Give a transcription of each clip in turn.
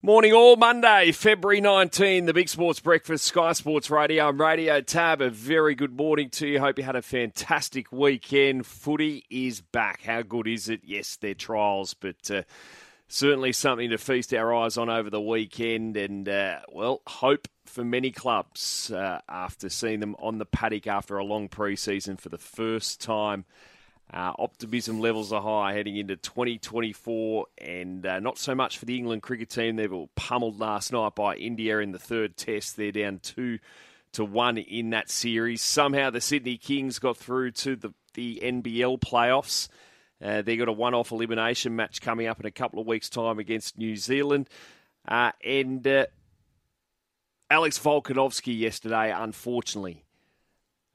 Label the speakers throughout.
Speaker 1: Morning all, Monday, February 19, the Big Sports Breakfast, Sky Sports Radio and Radio Tab. A very good morning to you. Hope you had a fantastic weekend. Footy is back. How good is it? Yes, they're trials, but uh, certainly something to feast our eyes on over the weekend. And, uh, well, hope for many clubs uh, after seeing them on the paddock after a long pre season for the first time uh, optimism levels are high heading into 2024, and uh, not so much for the England cricket team. They were pummeled last night by India in the third test. They're down two to one in that series. Somehow the Sydney Kings got through to the, the NBL playoffs. Uh, they got a one off elimination match coming up in a couple of weeks' time against New Zealand. Uh, and uh, Alex Volkanovski yesterday, unfortunately,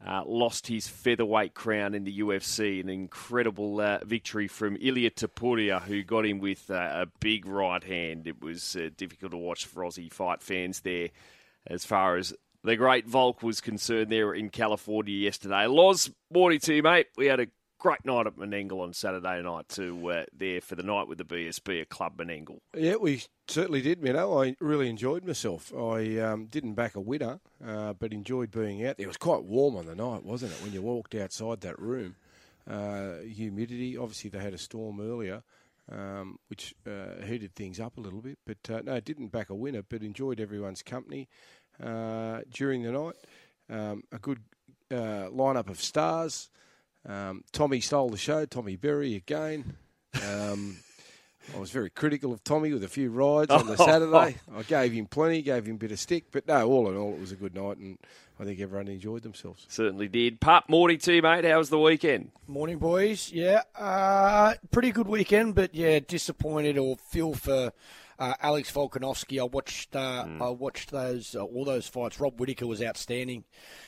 Speaker 1: uh, lost his featherweight crown in the UFC. An incredible uh, victory from Ilia Topuria, who got him with uh, a big right hand. It was uh, difficult to watch for Aussie fight fans there as far as the great Volk was concerned there in California yesterday. Loz, morning to you, mate. We had a great night at Menangle on Saturday night to uh, there for the night with the BSB at Club Menangle.
Speaker 2: Yeah, we certainly did, you know. I really enjoyed myself. I um, didn't back a winner, uh, but enjoyed being out there. It was quite warm on the night, wasn't it, when you walked outside that room? Uh, humidity, obviously, they had a storm earlier. Um, which uh, heated things up a little bit, but uh, no, didn't back a winner, but enjoyed everyone's company uh, during the night. Um, a good lineup of stars. Um, Tommy stole the show. Tommy Berry again. Um, I was very critical of Tommy with a few rides on the Saturday. I gave him plenty, gave him a bit of stick, but no, all in all, it was a good night, and I think everyone enjoyed themselves.
Speaker 1: Certainly did. Pup, morning to you, mate. How was the weekend?
Speaker 3: Morning, boys. Yeah, uh, pretty good weekend, but yeah, disappointed or feel for uh, Alex Volkanovski. I watched uh, mm. I watched those uh, all those fights. Rob Whittaker was outstanding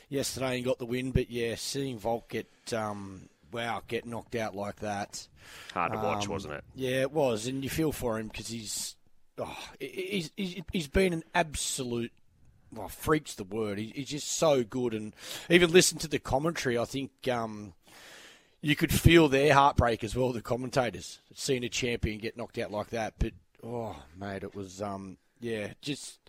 Speaker 3: yesterday and got the win. But yeah, seeing Volk get um, wow get knocked out like that,
Speaker 1: hard to um, watch, wasn't it?
Speaker 3: Yeah, it was, and you feel for him because he's oh, he's, he's he's been an absolute well, freak's the word. He, he's just so good, and even listen to the commentary. I think um, you could feel their heartbreak as well. The commentators seeing a champion get knocked out like that, but oh, mate, it was um, yeah, just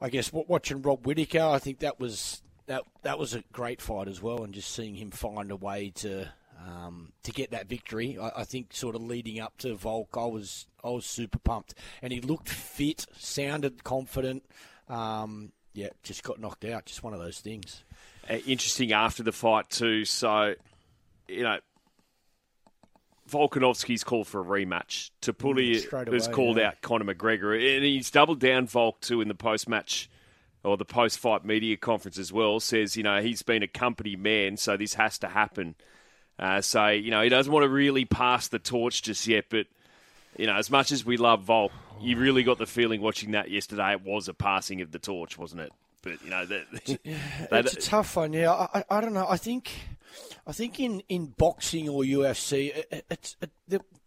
Speaker 3: I guess watching Rob Whittaker, I think that was that that was a great fight as well, and just seeing him find a way to um, to get that victory. I, I, think sort of leading up to Volk, I was I was super pumped, and he looked fit, sounded confident. Um, yeah, just got knocked out. Just one of those things.
Speaker 1: Uh, interesting after the fight too. So, you know, Volkanovski's called for a rematch. Topuria mm, has called yeah. out Conor McGregor, and he's doubled down Volk too in the post match or the post fight media conference as well. Says you know he's been a company man, so this has to happen. Uh, so you know he doesn't want to really pass the torch just yet, but you know as much as we love Volk, you really got the feeling watching that yesterday it was a passing of the torch, wasn't it? But you know that,
Speaker 3: it's a tough one. Yeah, I, I don't know. I think I think in, in boxing or UFC, it, it's it,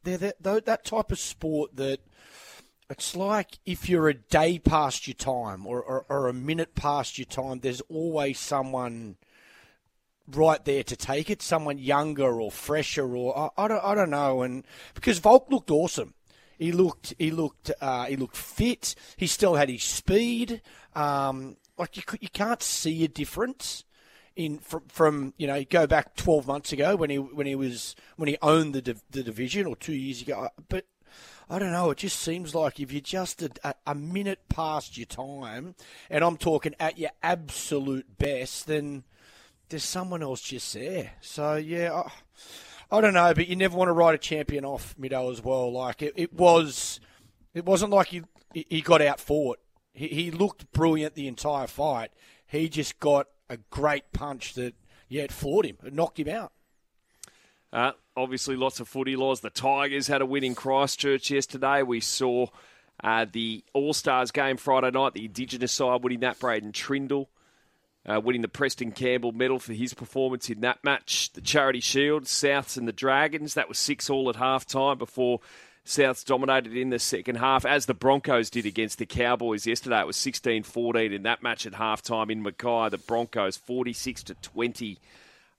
Speaker 3: they're, they're, that type of sport that it's like if you're a day past your time or, or, or, a minute past your time, there's always someone right there to take it, someone younger or fresher or I, I don't I don't know. And because Volk looked awesome, he looked he looked uh, he looked fit. He still had his speed. Um, like you you can't see a difference in from, from you know go back 12 months ago when he when he was when he owned the the division or two years ago uh, but I don't know. It just seems like if you're just a, a, minute past your time, and I'm talking at your absolute best, then there's someone else just there. So yeah, I, I don't know, but you never want to write a champion off, Mido, as well. Like it, it was, it wasn't like he he got out fought. He, he looked brilliant the entire fight. He just got a great punch that, yeah, it floored him. It knocked him out.
Speaker 1: Uh, obviously, lots of footy Loz. The Tigers had a win in Christchurch yesterday. We saw uh, the All Stars game Friday night, the Indigenous side winning that, Braydon Trindall. Uh, winning the Preston Campbell medal for his performance in that match. The Charity Shield, Souths and the Dragons, that was 6 all at half time before Souths dominated in the second half, as the Broncos did against the Cowboys yesterday. It was 16 14 in that match at halftime in Mackay. The Broncos 46 to 20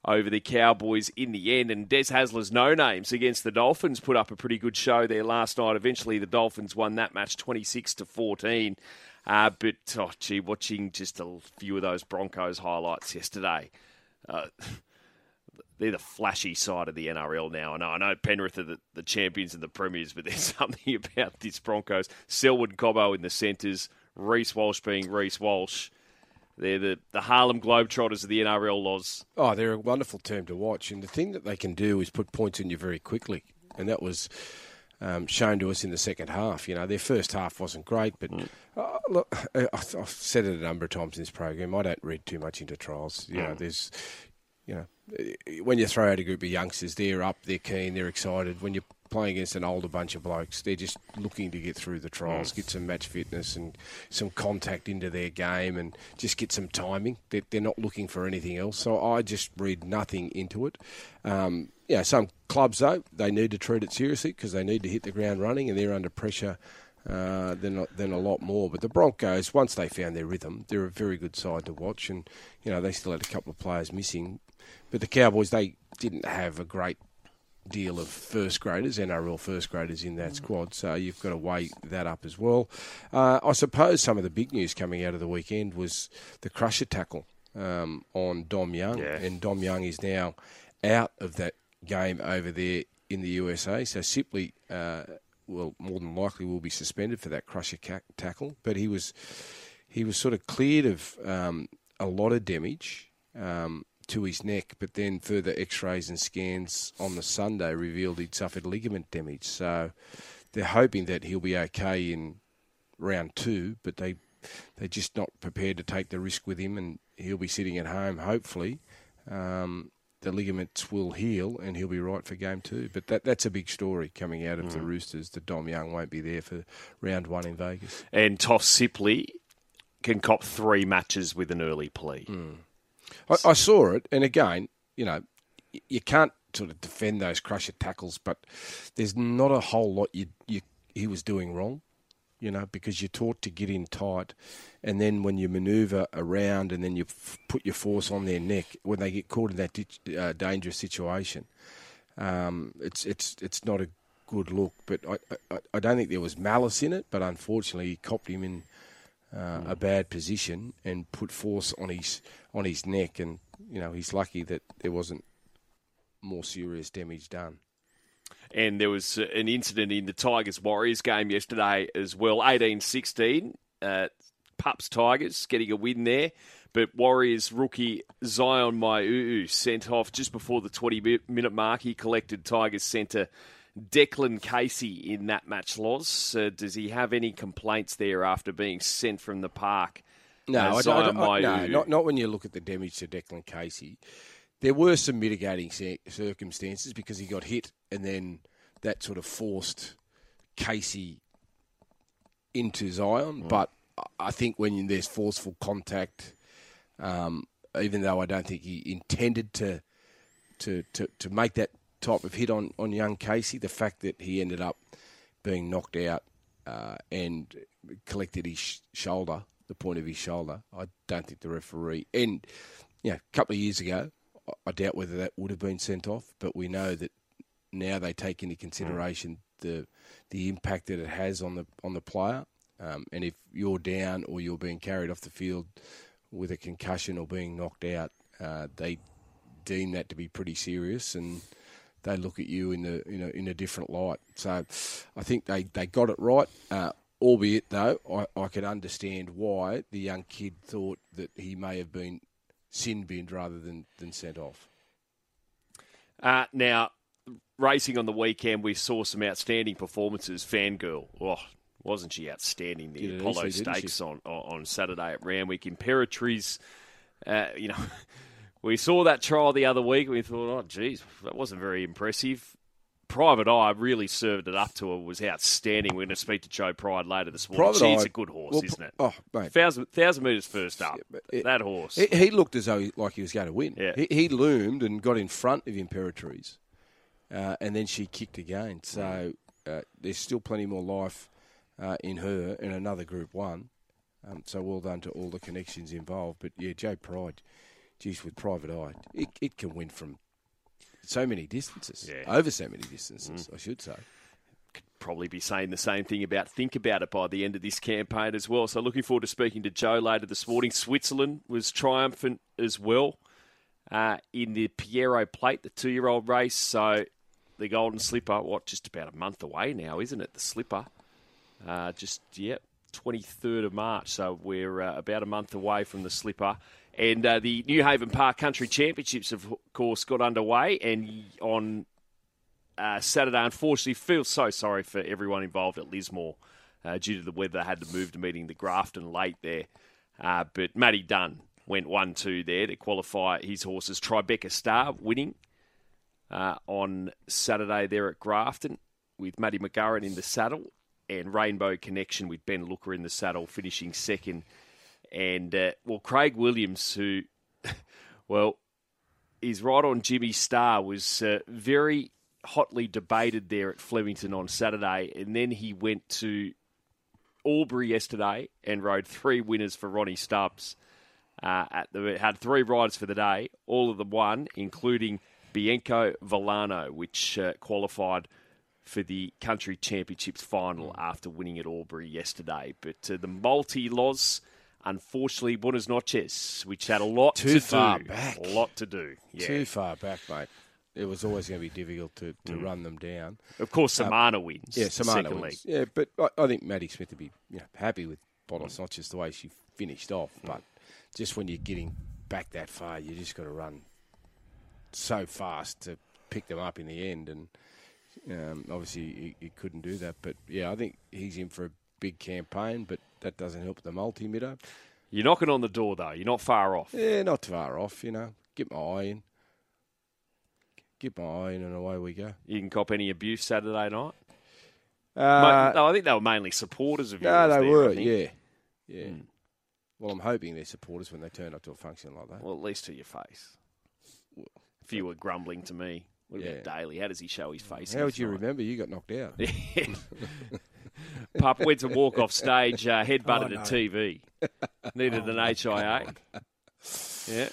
Speaker 1: over the Cowboys in the end. And Des Hasler's no names against the Dolphins put up a pretty good show there last night. Eventually, the Dolphins won that match 26 to 14. Uh, but, oh, gee, watching just a few of those Broncos highlights yesterday. Uh, they're the flashy side of the NRL now. I know, I know Penrith are the, the champions and the premiers, but there's something about this Broncos. Selwyn Cobbo in the centres, Reece Walsh being Reece Walsh. They're the, the Harlem Globetrotters of the NRL Loz.
Speaker 2: Oh, they're a wonderful team to watch. And the thing that they can do is put points in you very quickly. And that was um, shown to us in the second half. You know, their first half wasn't great, but mm. uh, look, I've said it a number of times in this program. I don't read too much into trials. You know, mm. there's, you know, when you throw out a group of youngsters, they're up, they're keen, they're excited. When you playing against an older bunch of blokes. They're just looking to get through the trials, get some match fitness and some contact into their game and just get some timing. They're, they're not looking for anything else. So I just read nothing into it. Um, yeah, some clubs, though, they need to treat it seriously because they need to hit the ground running and they're under pressure. Uh, than than a lot more, but the Broncos, once they found their rhythm, they're a very good side to watch, and you know they still had a couple of players missing, but the Cowboys they didn't have a great deal of first graders, NRL first graders in that squad, so you've got to weigh that up as well. Uh, I suppose some of the big news coming out of the weekend was the crusher tackle um, on Dom Young, yeah. and Dom Young is now out of that game over there in the USA. So simply. uh, well, more than likely will be suspended for that crusher ca- tackle, but he was he was sort of cleared of um, a lot of damage. Um, to his neck, but then further x-rays and scans on the Sunday revealed he'd suffered ligament damage. So they're hoping that he'll be okay in round two, but they they're just not prepared to take the risk with him, and he'll be sitting at home. Hopefully, um, the ligaments will heal, and he'll be right for game two. But that that's a big story coming out of mm. the Roosters. That Dom Young won't be there for round one in Vegas,
Speaker 1: and Toff Sipley can cop three matches with an early plea.
Speaker 2: Mm. I, I saw it, and again, you know, you can't sort of defend those crusher tackles, but there's not a whole lot you, you he was doing wrong, you know, because you're taught to get in tight, and then when you manoeuvre around and then you f- put your force on their neck when they get caught in that uh, dangerous situation, um, it's it's it's not a good look. But I, I, I don't think there was malice in it, but unfortunately he copped him in uh, a bad position and put force on his on his neck, and you know he's lucky that there wasn't more serious damage done.
Speaker 1: And there was uh, an incident in the Tigers Warriors game yesterday as well, 18-16. Uh, Pups Tigers getting a win there. But Warriors rookie Zyon Maiu'u sent off just before the 20 minute mark. He collected Tigers centre Declan Casey in that match loss. Uh, does he have any complaints there after being sent from the park?
Speaker 2: No, I don't, I, no not, not when you look at the damage to Declan Casey. There were some mitigating circumstances because he got hit and then that sort of forced Casey into Zyon. Mm. But I think when there's forceful contact, um, even though I don't think he intended to to, to, to make that type of hit on, on young Casey. The fact that he ended up being knocked out uh, and collected his sh- shoulder, the point of his shoulder, I don't think the referee. And know, a couple of years ago, I doubt whether that would have been sent off, but we know that now they take into consideration the the impact that it has on the on the player. Um, and if you're down or you're being carried off the field with a concussion or being knocked out, uh, they deem that to be pretty serious and they look at you in a you know in a different light. So I think they, they got it right. Uh, albeit though, I, I can understand why the young kid thought that he may have been sin binned rather than, than sent off.
Speaker 1: Uh, now, racing on the weekend, we saw some outstanding performances. Fangirl, oh, wasn't she outstanding? The Apollo Stakes on, on Saturday at Randwick. Imperatriz, uh, you know, we saw that trial the other week and we thought, oh, geez, that wasn't very impressive. Private Eye really served it up to her, was outstanding. We're going to speak to Joe Pride later this morning. Private She's Eye, a good horse, well, isn't it?
Speaker 2: Oh, mate.
Speaker 1: Thousand, thousand metres first up. Yeah, it, that horse.
Speaker 2: He, he, looked as though he, like he was going to win. Yeah. He, he loomed and got in front of Imperatriz, uh, and then she kicked again. So uh, there's still plenty more life uh, in her in another Group 1. Um, so well done to all the connections involved. But yeah, Joe Pride geez, with private eye, it, it can win from so many distances,
Speaker 1: Yeah.
Speaker 2: over so many distances, I should say.
Speaker 1: Could probably be saying the same thing about think about it by the end of this campaign as well. So looking forward to speaking to Joe later this morning. Switzerland was triumphant as well uh, in the Pierro Plate, the two-year-old race. So the Golden Slipper, what just about a month away now, isn't it? The Slipper, uh, just yep, twenty third of March. So we're uh, about a month away from the Slipper. And uh, the Newhaven Park Country Championships, of course, got underway. And on uh, Saturday. Unfortunately, feel so sorry for everyone involved at Lismore uh, due to the weather. They had to move to meeting the Grafton late there. Uh, but Matty Dunn went 1 2 there to qualify his horses. Tribeca Star winning uh, on Saturday there at Grafton with Matty McGuren in the saddle and Rainbow Connection with Ben Looker in the saddle, finishing second. And, uh, well, Craig Williams, who, well, is right on Jimmysstar, was uh, very hotly debated there at Flemington on Saturday, and then he went to Albury yesterday and rode three winners for Ronnie Stubbs. Uh, at the, had three rides for the day, all of them won, including Bianco Volano, which uh, qualified for the country championships final after winning at Albury yesterday. But uh, the multi Loz, unfortunately, Buenos Noches, which had a lot
Speaker 2: Too
Speaker 1: to
Speaker 2: far
Speaker 1: do.
Speaker 2: back.
Speaker 1: A lot to do. Yeah.
Speaker 2: Too far back, mate. It was always going to be difficult to, to mm. run them down.
Speaker 1: Of course, uh, Samana wins.
Speaker 2: Yeah, Samana wins.
Speaker 1: league.
Speaker 2: Yeah, but I, I think Maddie Smith would be you know, happy with Bonos, mm. not just the way she finished off, mm. but just when you're getting back that far, you just got to run so fast to pick them up in the end. And um, obviously, he, he couldn't do that. But yeah, I think he's in for a big campaign, but that doesn't help the multi middo.
Speaker 1: You're knocking on the door, though. You're not far off.
Speaker 2: Yeah, not far off, you know. Get my eye in. Get my eye in, and away we go.
Speaker 1: You can cop any abuse Saturday night.
Speaker 2: Uh,
Speaker 1: no, I think they were mainly supporters of you.
Speaker 2: No, they
Speaker 1: there,
Speaker 2: were. Yeah, yeah. Well, I'm hoping they're supporters when they turn up to a function like that.
Speaker 1: Well, at least to your face. If you were grumbling to me, what about
Speaker 2: Yeah.
Speaker 1: Daly? How does he show his face?
Speaker 2: How would you
Speaker 1: night?
Speaker 2: remember? You got knocked out.
Speaker 1: Pup went to walk off stage, uh, headbutted
Speaker 3: Oh, no.
Speaker 1: a TV. Needed an HIA. Yeah.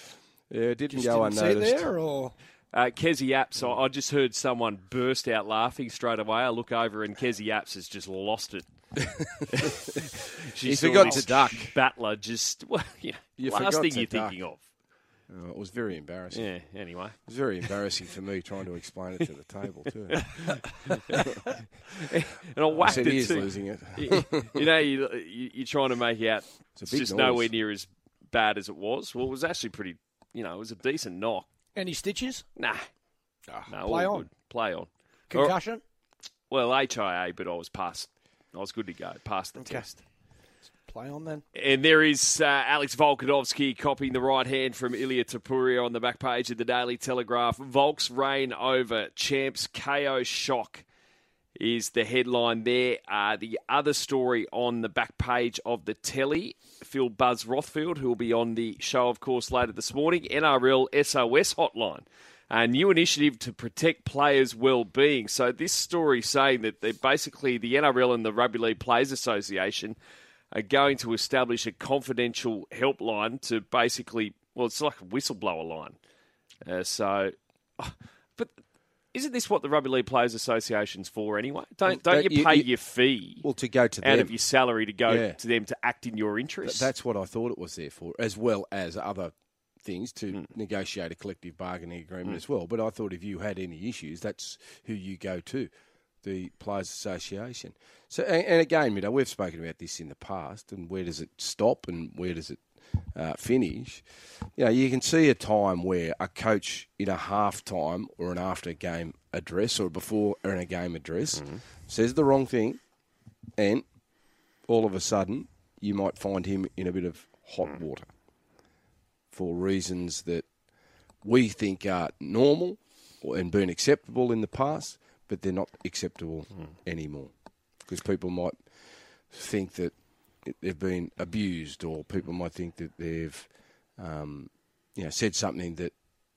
Speaker 2: Yeah, it didn't
Speaker 3: Just
Speaker 2: go
Speaker 3: didn't see it
Speaker 2: unnoticed.
Speaker 3: there, or
Speaker 1: Uh, Kezie Apps, I, I just heard someone burst out laughing straight away. I look over and Kezie Apps has just lost it. she
Speaker 2: He
Speaker 1: saw
Speaker 2: forgot
Speaker 1: this
Speaker 2: to duck.
Speaker 1: Battler just, well, you know,
Speaker 2: you
Speaker 1: last thing you're
Speaker 2: duck.
Speaker 1: thinking of.
Speaker 2: Oh, it was very embarrassing.
Speaker 1: Yeah, anyway.
Speaker 2: It was very embarrassing for me trying to explain it to the table too.
Speaker 1: And I
Speaker 2: I
Speaker 1: whacked
Speaker 2: said
Speaker 1: it
Speaker 2: he is
Speaker 1: too.
Speaker 2: losing it.
Speaker 1: you, you know, you, you, you're trying to make out
Speaker 2: It's
Speaker 1: it's just
Speaker 2: noise.
Speaker 1: nowhere near as bad as it was. Well, it was actually pretty, you know, it was a decent knock.
Speaker 3: any stitches,
Speaker 1: Nah.
Speaker 2: Ah,
Speaker 1: No,
Speaker 3: Play on.
Speaker 1: good. Play on.
Speaker 3: concussion.
Speaker 1: Well, HIA, but I was past. I was good to go. Passed the
Speaker 3: Okay.
Speaker 1: test.
Speaker 3: Play on then.
Speaker 1: And there is uh, Alex Volkanovski copying the right hand from Ilia Topuria on the back page of the Daily Telegraph. Volk's reign over champs KO shock is the headline there. Uh, the other story on the back page of the telly, Phil Buzz Rothfield, who will be on the show, of course, later this morning. NRL SOS hotline. A new initiative to protect players' well-being. So this story saying that they basically the NRL and the Rugby League Players Association are going to establish a confidential helpline to basically, well, it's like a whistleblower line. Uh, so, but isn't this what the Rugby League Players Association's for anyway? Don't don't
Speaker 2: Don't
Speaker 1: you pay
Speaker 2: you-
Speaker 1: your fee
Speaker 2: Well, to go to
Speaker 1: out
Speaker 2: them,
Speaker 1: of your salary to go
Speaker 2: Yeah.
Speaker 1: to them to act in your interest?
Speaker 2: that's what I thought it was there for, as well as other things to
Speaker 1: Hmm.
Speaker 2: negotiate a collective bargaining agreement as well. But I thought if you had any issues, that's who you go to, the Players Association. So, and, and again, you know, we've spoken about this in the past, and where does it stop and where does it uh, finish? You know, you can see a time where a coach in a half time or an after game address or before or in a game address says the wrong thing, and all of a sudden you might find him in a bit of hot water for reasons that we think are normal and been acceptable in the past, but they're not acceptable anymore because people might think that they've been abused, or people might think that they've, um, you know, said something that,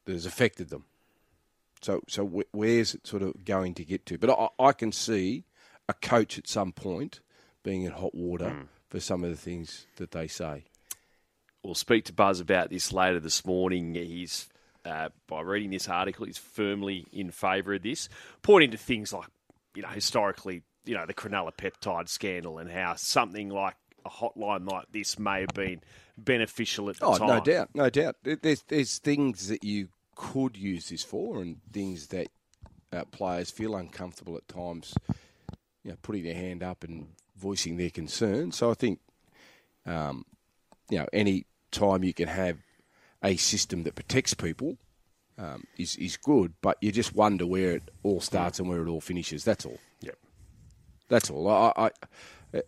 Speaker 2: that has affected them. So, so wh- where's it sort of going to get to? But I, I can see a coach at some point being in hot water for some of the things that they say.
Speaker 1: we'll speak to Buzz about this later this morning. He's uh, by reading this article, is firmly in favour of this, pointing to things like you know historically, you know the Cronulla peptide scandal and how something like a hotline like this may have been beneficial at the
Speaker 2: oh,
Speaker 1: time.
Speaker 2: no doubt, no doubt. There's there's things that you could use this for, and things that uh, players feel uncomfortable at times. You know, putting their hand up and voicing their concern. So I think, um, you know, any time you can have a system that protects people um, is is good, but you just wonder where it all starts and where it all finishes. That's all.
Speaker 1: Yep.
Speaker 2: That's all. I, I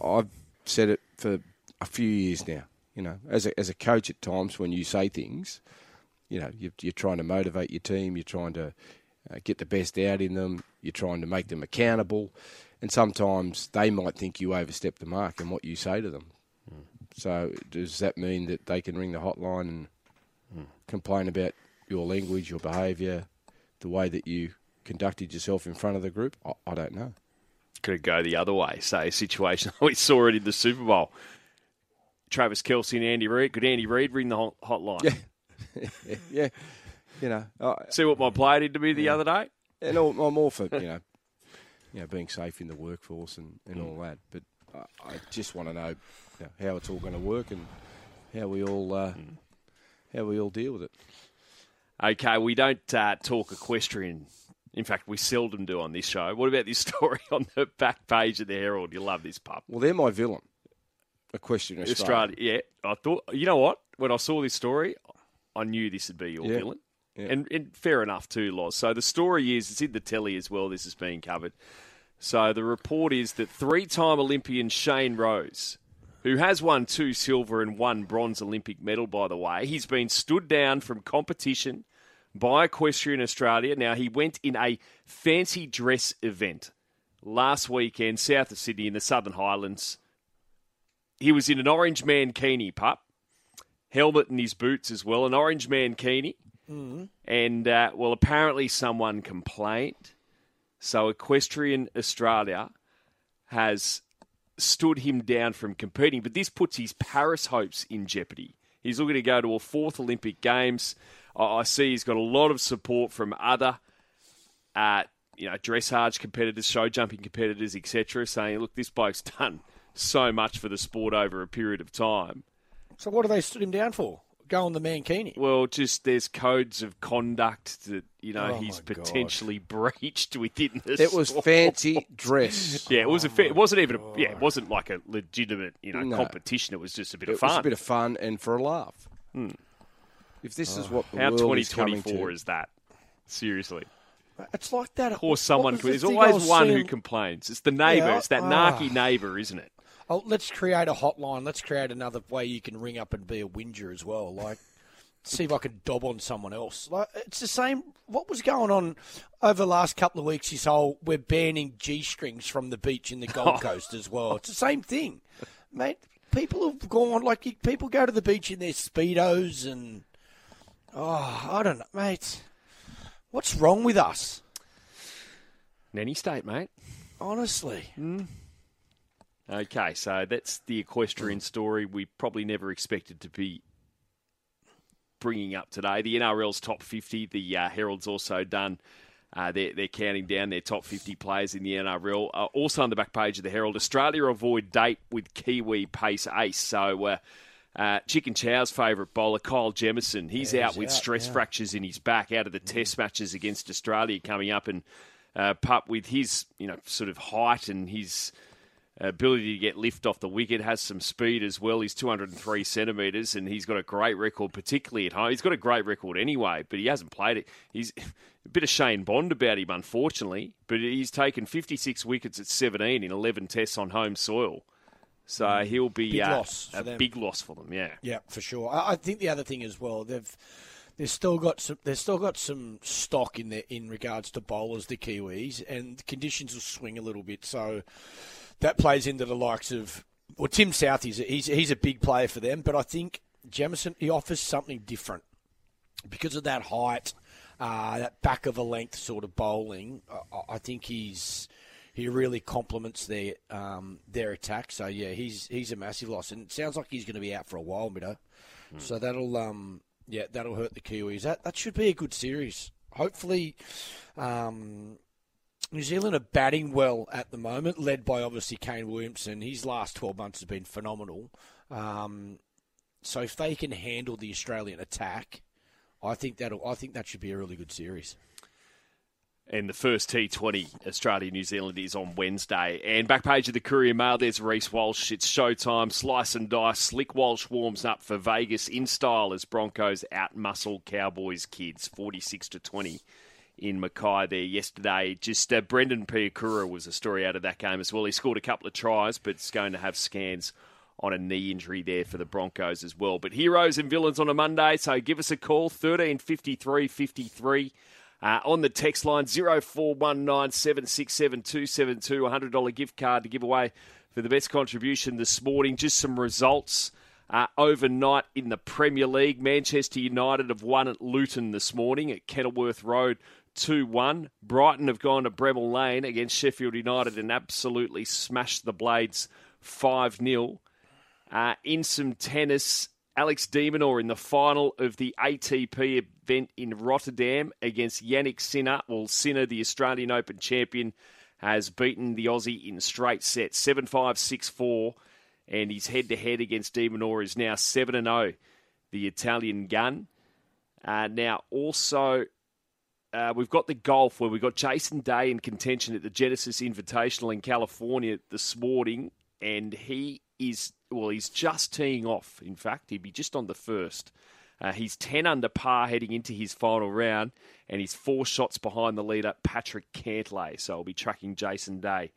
Speaker 2: I've said it for a few years now. You know, as a as a coach, at times when you say things, you know, you're, you're trying to motivate your team. You're trying to uh, get the best out in them. You're trying to make them accountable, and sometimes they might think you overstep the mark in what you say to them. So does that mean that they can ring the hotline and
Speaker 1: Hmm.
Speaker 2: complain about your language, your behaviour, the way that you conducted yourself in front of the group? I, I don't know.
Speaker 1: Could it go the other way? Say a situation we saw it in the Super Bowl. Travis Kelce and Andy Reid. Could Andy Reid ring the hot- hotline?
Speaker 2: Yeah. yeah, you know, I,
Speaker 1: See what my player did to me the other day?
Speaker 2: and all, I'm all for you know, you know, being safe in the workforce and, and all that. But I, I just want to know, you know how it's all going to work and how we all uh, how we all deal with it.
Speaker 1: Okay, we don't uh, talk equestrian. In fact, we seldom do on this show. What about this story on the back page of the Herald? You love this pup.
Speaker 2: Well, they're my villain. A question, Australia.
Speaker 1: Australia, yeah. I thought, you know what? When I saw this story, I knew this would be your
Speaker 2: Yeah.
Speaker 1: villain.
Speaker 2: Yeah.
Speaker 1: And, and fair enough too, Loz. So the story is, it's in the telly as well. This is being covered. So the report is that three-time Olympian Shane Rose, who has won two silver and one bronze Olympic medal, by the way, he's been stood down from competition by Equestrian Australia. Now he went in a fancy dress event last weekend, south of Sydney in the Southern Highlands. He was in an orange mankini pup, helmet and his boots as well, an orange mankini. And, uh, well, apparently someone complained. So Equestrian Australia has stood him down from competing, but this puts his Paris hopes in jeopardy. He's looking to go to a fourth Olympic Games. I see he's got a lot of support from other, uh, you know, dressage competitors, show jumping competitors, etc., saying, "Look, this bloke's done so much for the sport over a period of time."
Speaker 3: So what do they stood him down for? Go on the Mankini.
Speaker 1: Well, just there's codes of conduct that you know
Speaker 3: Oh,
Speaker 1: he's
Speaker 3: my God.
Speaker 1: potentially breached within this.
Speaker 2: It was fancy dress.
Speaker 1: Yeah, it was a. Fa- it wasn't even. A, yeah, it wasn't like a legitimate, you know,
Speaker 2: No.
Speaker 1: competition. It was just a bit
Speaker 2: It
Speaker 1: of fun.
Speaker 2: was a bit of fun and for a laugh. If this is what the
Speaker 1: How
Speaker 2: world is
Speaker 1: 2024
Speaker 2: to,
Speaker 1: is that? Seriously,
Speaker 3: It's like that.
Speaker 1: of course, someone. There's
Speaker 3: the
Speaker 1: always one who complains. It's the neighbour.
Speaker 3: Yeah,
Speaker 1: it's that
Speaker 3: ah.
Speaker 1: narky neighbour, isn't it?
Speaker 3: Oh, let's create a hotline. Let's create another way you can ring up and be a whinger as well. Like, see if I can dob on someone else. Like, it's the same. What was going on over the last couple of weeks? This whole we're banning g strings from the beach in the Gold Coast as well. It's the same thing, mate. People have gone like people go to the beach in their speedos and oh, I don't know, mate. What's wrong with us?
Speaker 1: Nanny state, mate.
Speaker 3: Honestly, mm.
Speaker 1: Okay, so that's the equestrian story we probably never expected to be bringing up today. The NRL's top 50, the uh, Herald's also done. Uh, they're, they're counting down their top 50 players in the NRL. Uh, also on the back page of the Herald, Australia avoid date with Kiwi pace ace. So, uh, uh, Chicken Chow's favourite bowler, Kyle Jamieson, he's
Speaker 3: Yeah,
Speaker 1: out
Speaker 3: he's
Speaker 1: with
Speaker 3: out,
Speaker 1: stress
Speaker 3: yeah.
Speaker 1: fractures in his back out of the Test matches against Australia coming up. And uh, Pup, with his you know sort of height and his ability to get lift off the wicket, has some speed as well. He's 203 centimetres and he's got a great record, particularly at home. He's got a great record anyway, but he hasn't played it. He's a bit of Shane Bond about him, unfortunately, but he's taken 56 wickets at 17 in 11 tests on home soil. So he'll be
Speaker 3: Mm. Big
Speaker 1: uh,
Speaker 3: loss
Speaker 1: a
Speaker 3: them.
Speaker 1: big loss for them, yeah.
Speaker 3: Yeah, for sure. I, think the other thing as well, they've they've still got some they've still got some stock in there in regards to bowlers, the Kiwis, and the conditions will swing a little bit. So that plays into the likes of well, Tim Southee is he's he's a big player for them, but I think Jamieson he offers something different because of that height, uh, that back of a length sort of bowling. I, I think he's he really complements their um, their attack. So yeah, he's he's a massive loss, and it sounds like he's going to be out for a while, Mido. Mm. So that'll um, yeah that'll hurt the Kiwis. That that should be a good series. Hopefully, um, New Zealand are batting well at the moment, led by obviously Kane Williamson. His last 12 months has been phenomenal. Um, so if they can handle the Australian attack, I think that'll. I think that should be a really good series.
Speaker 1: And the first T20 Australia New Zealand is on Wednesday. And back page of the Courier Mail, there's Reece Walsh. It's showtime. Slice and dice. Slick Walsh warms up for Vegas in style as Broncos out muscle Cowboys kids, 46 to 20 in Mackay there yesterday. Just uh, Brendan Piakura was a story out of that game as well. He scored a couple of tries, but it's going to have scans on a knee injury there for the Broncos as well. But heroes and villains on a Monday, so give us a call, 1353 53. Uh, on the text line, 0419 767 272, $100 gift card to give away for the best contribution this morning. Just some results uh, overnight in the Premier League. Manchester United have won at Luton this morning at Kenilworth Road 2 1. Brighton have gone to Bramall Lane against Sheffield United and absolutely smashed the Blades 5 0. Uh, in some tennis, Alex de Minaur in the final of the ATP event in Rotterdam against Jannik Sinner. Well, Sinner, the Australian Open champion, has beaten the Aussie in straight sets 7 5 6 4, and his head to head against de Minaur is now 7 0, the Italian gun. Uh, now, also, uh, we've got the golf where we've got Jason Day in contention at the Genesis Invitational in California this morning, and he is well, he's just teeing off. In fact, he'd be just on the first. Uh, he's 10 under par heading into his final round, and he's four shots behind the leader, Patrick Cantlay. So I'll be tracking Jason Day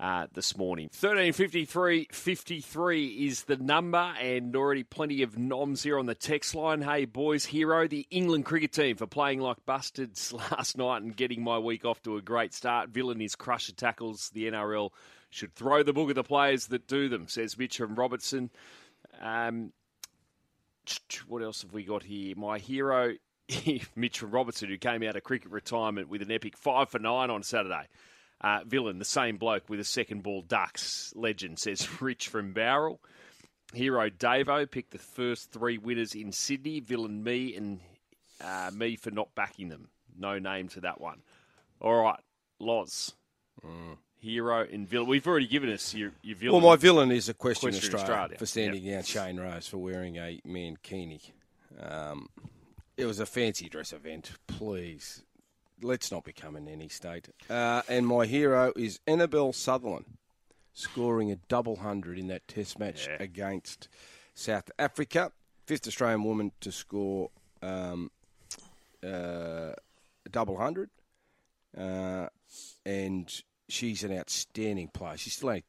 Speaker 1: uh, this morning. 1353 53 is the number, and already plenty of noms here on the text line. Hey, boys, hero, the England cricket team for playing like bastards last night and getting my week off to a great start. Villain is crusher tackles the NRL should throw the book at the players that do them, says Mitchum Robertson. Um, what else have we got here? My hero, Mitchell Robertson, who came out of cricket retirement with an epic five for nine on Saturday. Uh, villain, the same bloke with a second ball ducks. Legend, says Rich from Bowral. Hero Davo picked the first three winners in Sydney. Villain me and uh, me for not backing them. No name to that one. All right, Loz. Mm hero and villain? We've already given us your, your villain.
Speaker 2: Well, my villain is a question, question Australia,
Speaker 1: Australia,
Speaker 2: for standing yep. down Shane Rose for wearing a mankini. Um, it was a fancy dress event. Please, let's not become an any state. Uh, and my hero is Annabel Sutherland, scoring a double hundred in that Test match yeah. against South Africa. Fifth Australian woman to score um, uh, a double hundred. Uh, and she's an outstanding player. She's still only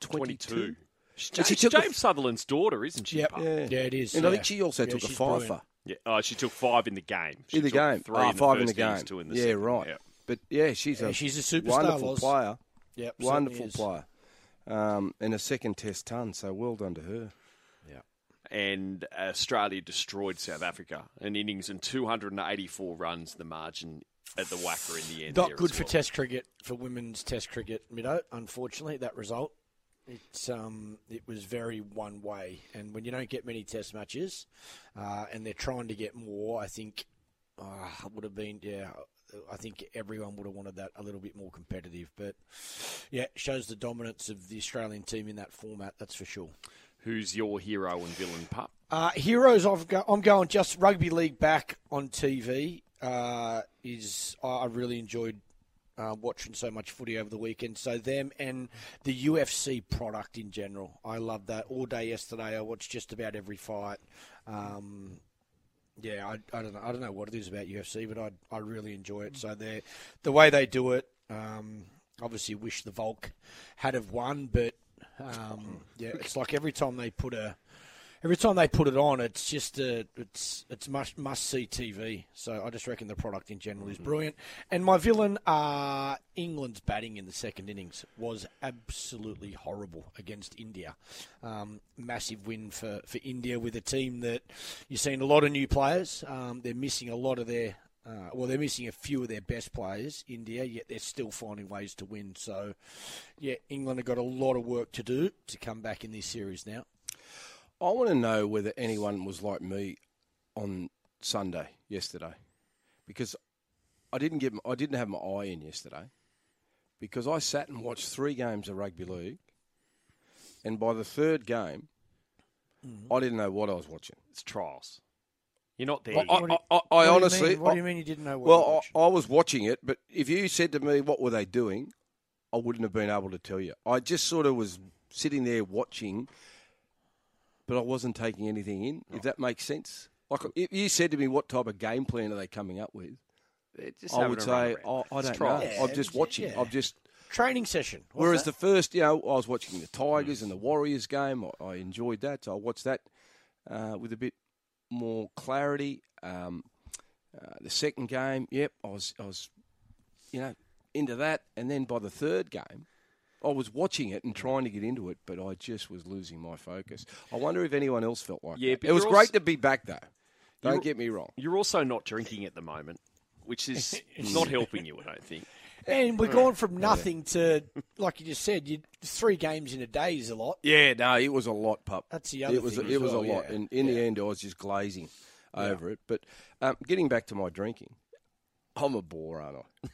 Speaker 2: 22. 22.
Speaker 1: James, she James Sutherland's daughter, isn't she?
Speaker 3: Yep. Yeah. yeah, it is.
Speaker 2: And
Speaker 3: yeah.
Speaker 2: I think she also
Speaker 3: yeah,
Speaker 2: took a five
Speaker 3: for.
Speaker 1: Yeah, oh, she took five in the game. She
Speaker 2: in the game,
Speaker 1: three oh,
Speaker 2: in five in
Speaker 1: the
Speaker 2: game.
Speaker 1: Two in the
Speaker 2: yeah,
Speaker 1: second.
Speaker 2: right. Yep. But yeah, she's a
Speaker 3: she's a superstar.
Speaker 2: Wonderful
Speaker 3: was.
Speaker 2: player.
Speaker 3: Yep,
Speaker 2: wonderful player. Um, and a second test ton, so well done to her.
Speaker 1: Yeah. And Australia destroyed South Africa. An innings and 284 runs, the margin at the WACA in the end.
Speaker 3: Not good for. Test cricket for women's Test cricket, Mido. Unfortunately, that result. It's um, it was very one way, and when you don't get many Test matches, uh, and they're trying to get more, I think uh, would have been yeah. I think everyone would have wanted that a little bit more competitive, but yeah, shows the dominance of the Australian team in that format. That's for sure.
Speaker 1: Who's your hero and villain, pup?
Speaker 3: Uh, heroes, I've go, I'm going just rugby league back on TV uh, is I really enjoyed uh, watching so much footy over the weekend. So them and the UFC product in general, I love that. All day yesterday, I watched just about every fight. Um, yeah, I, I, don't know. I don't know what it is about UFC, but I I really enjoy it. So they the way they do it. Um, obviously, wish the Volk had have won, but um, yeah, it's like every time they put a every time they put it on, it's just a, it's it's must must see TV. So I just reckon the product in general is mm-hmm. brilliant. And my villain, uh, England's batting in the second innings was absolutely horrible against India. Um, massive win for, for India with a team that you're seeing a lot of new players. Um, they're missing a lot of their Uh, well, they're missing a few of their best players, India, yet they're still finding ways to win. So, yeah, England have got a lot of work to do to come back in this series now.
Speaker 2: I want to know whether anyone was like me on Sunday yesterday, because I didn't get I didn't have my eye in yesterday, because I sat and watched three games of rugby league, and by the third game, mm-hmm. I didn't know what I was watching.
Speaker 1: It's trials. You're not there
Speaker 2: I,
Speaker 1: yet.
Speaker 2: I,
Speaker 3: What
Speaker 2: I, I
Speaker 3: What
Speaker 2: honestly,
Speaker 3: mean- what
Speaker 2: I-
Speaker 3: do you mean you didn't know what?
Speaker 2: well. I, I was watching it, but if you said to me what were they doing, I wouldn't have been able to tell you. I just sort of was sitting there watching, but I wasn't taking anything in. If that makes sense. Like if you said to me, "What type of game plan are they coming up with?"
Speaker 1: Just
Speaker 2: I would say, "Oh. I
Speaker 1: It's
Speaker 2: don't know.
Speaker 3: Yeah,
Speaker 2: I'm just watching.
Speaker 3: yeah.
Speaker 2: I'm just."
Speaker 3: Training session. What's
Speaker 2: Whereas
Speaker 3: that?
Speaker 2: the first, you know, I was watching the Tigers and the Warriors game. I, I enjoyed that. So I watched that uh, with a bit more clarity. Um, uh, the second game, yep, I was, I was, you know, into that. And then by the third game, I was watching it and trying to get into it, but I just was losing my focus. I wonder if anyone else felt like
Speaker 1: Yeah,
Speaker 2: that. It was
Speaker 1: you're
Speaker 2: great to be back, though. Don't get me wrong.
Speaker 1: You're also not drinking at the moment, which is not helping you, I don't think.
Speaker 3: And we're going from nothing to, like you just said, you three games in a day is a lot.
Speaker 2: Yeah, no, it was a lot, pup.
Speaker 3: That's the other
Speaker 2: It was
Speaker 3: thing
Speaker 2: it
Speaker 3: as
Speaker 2: was
Speaker 3: well,
Speaker 2: a lot,
Speaker 3: yeah.
Speaker 2: and in the end, I was just glazing over it. But um, getting back to my drinking, I'm a bore, aren't I?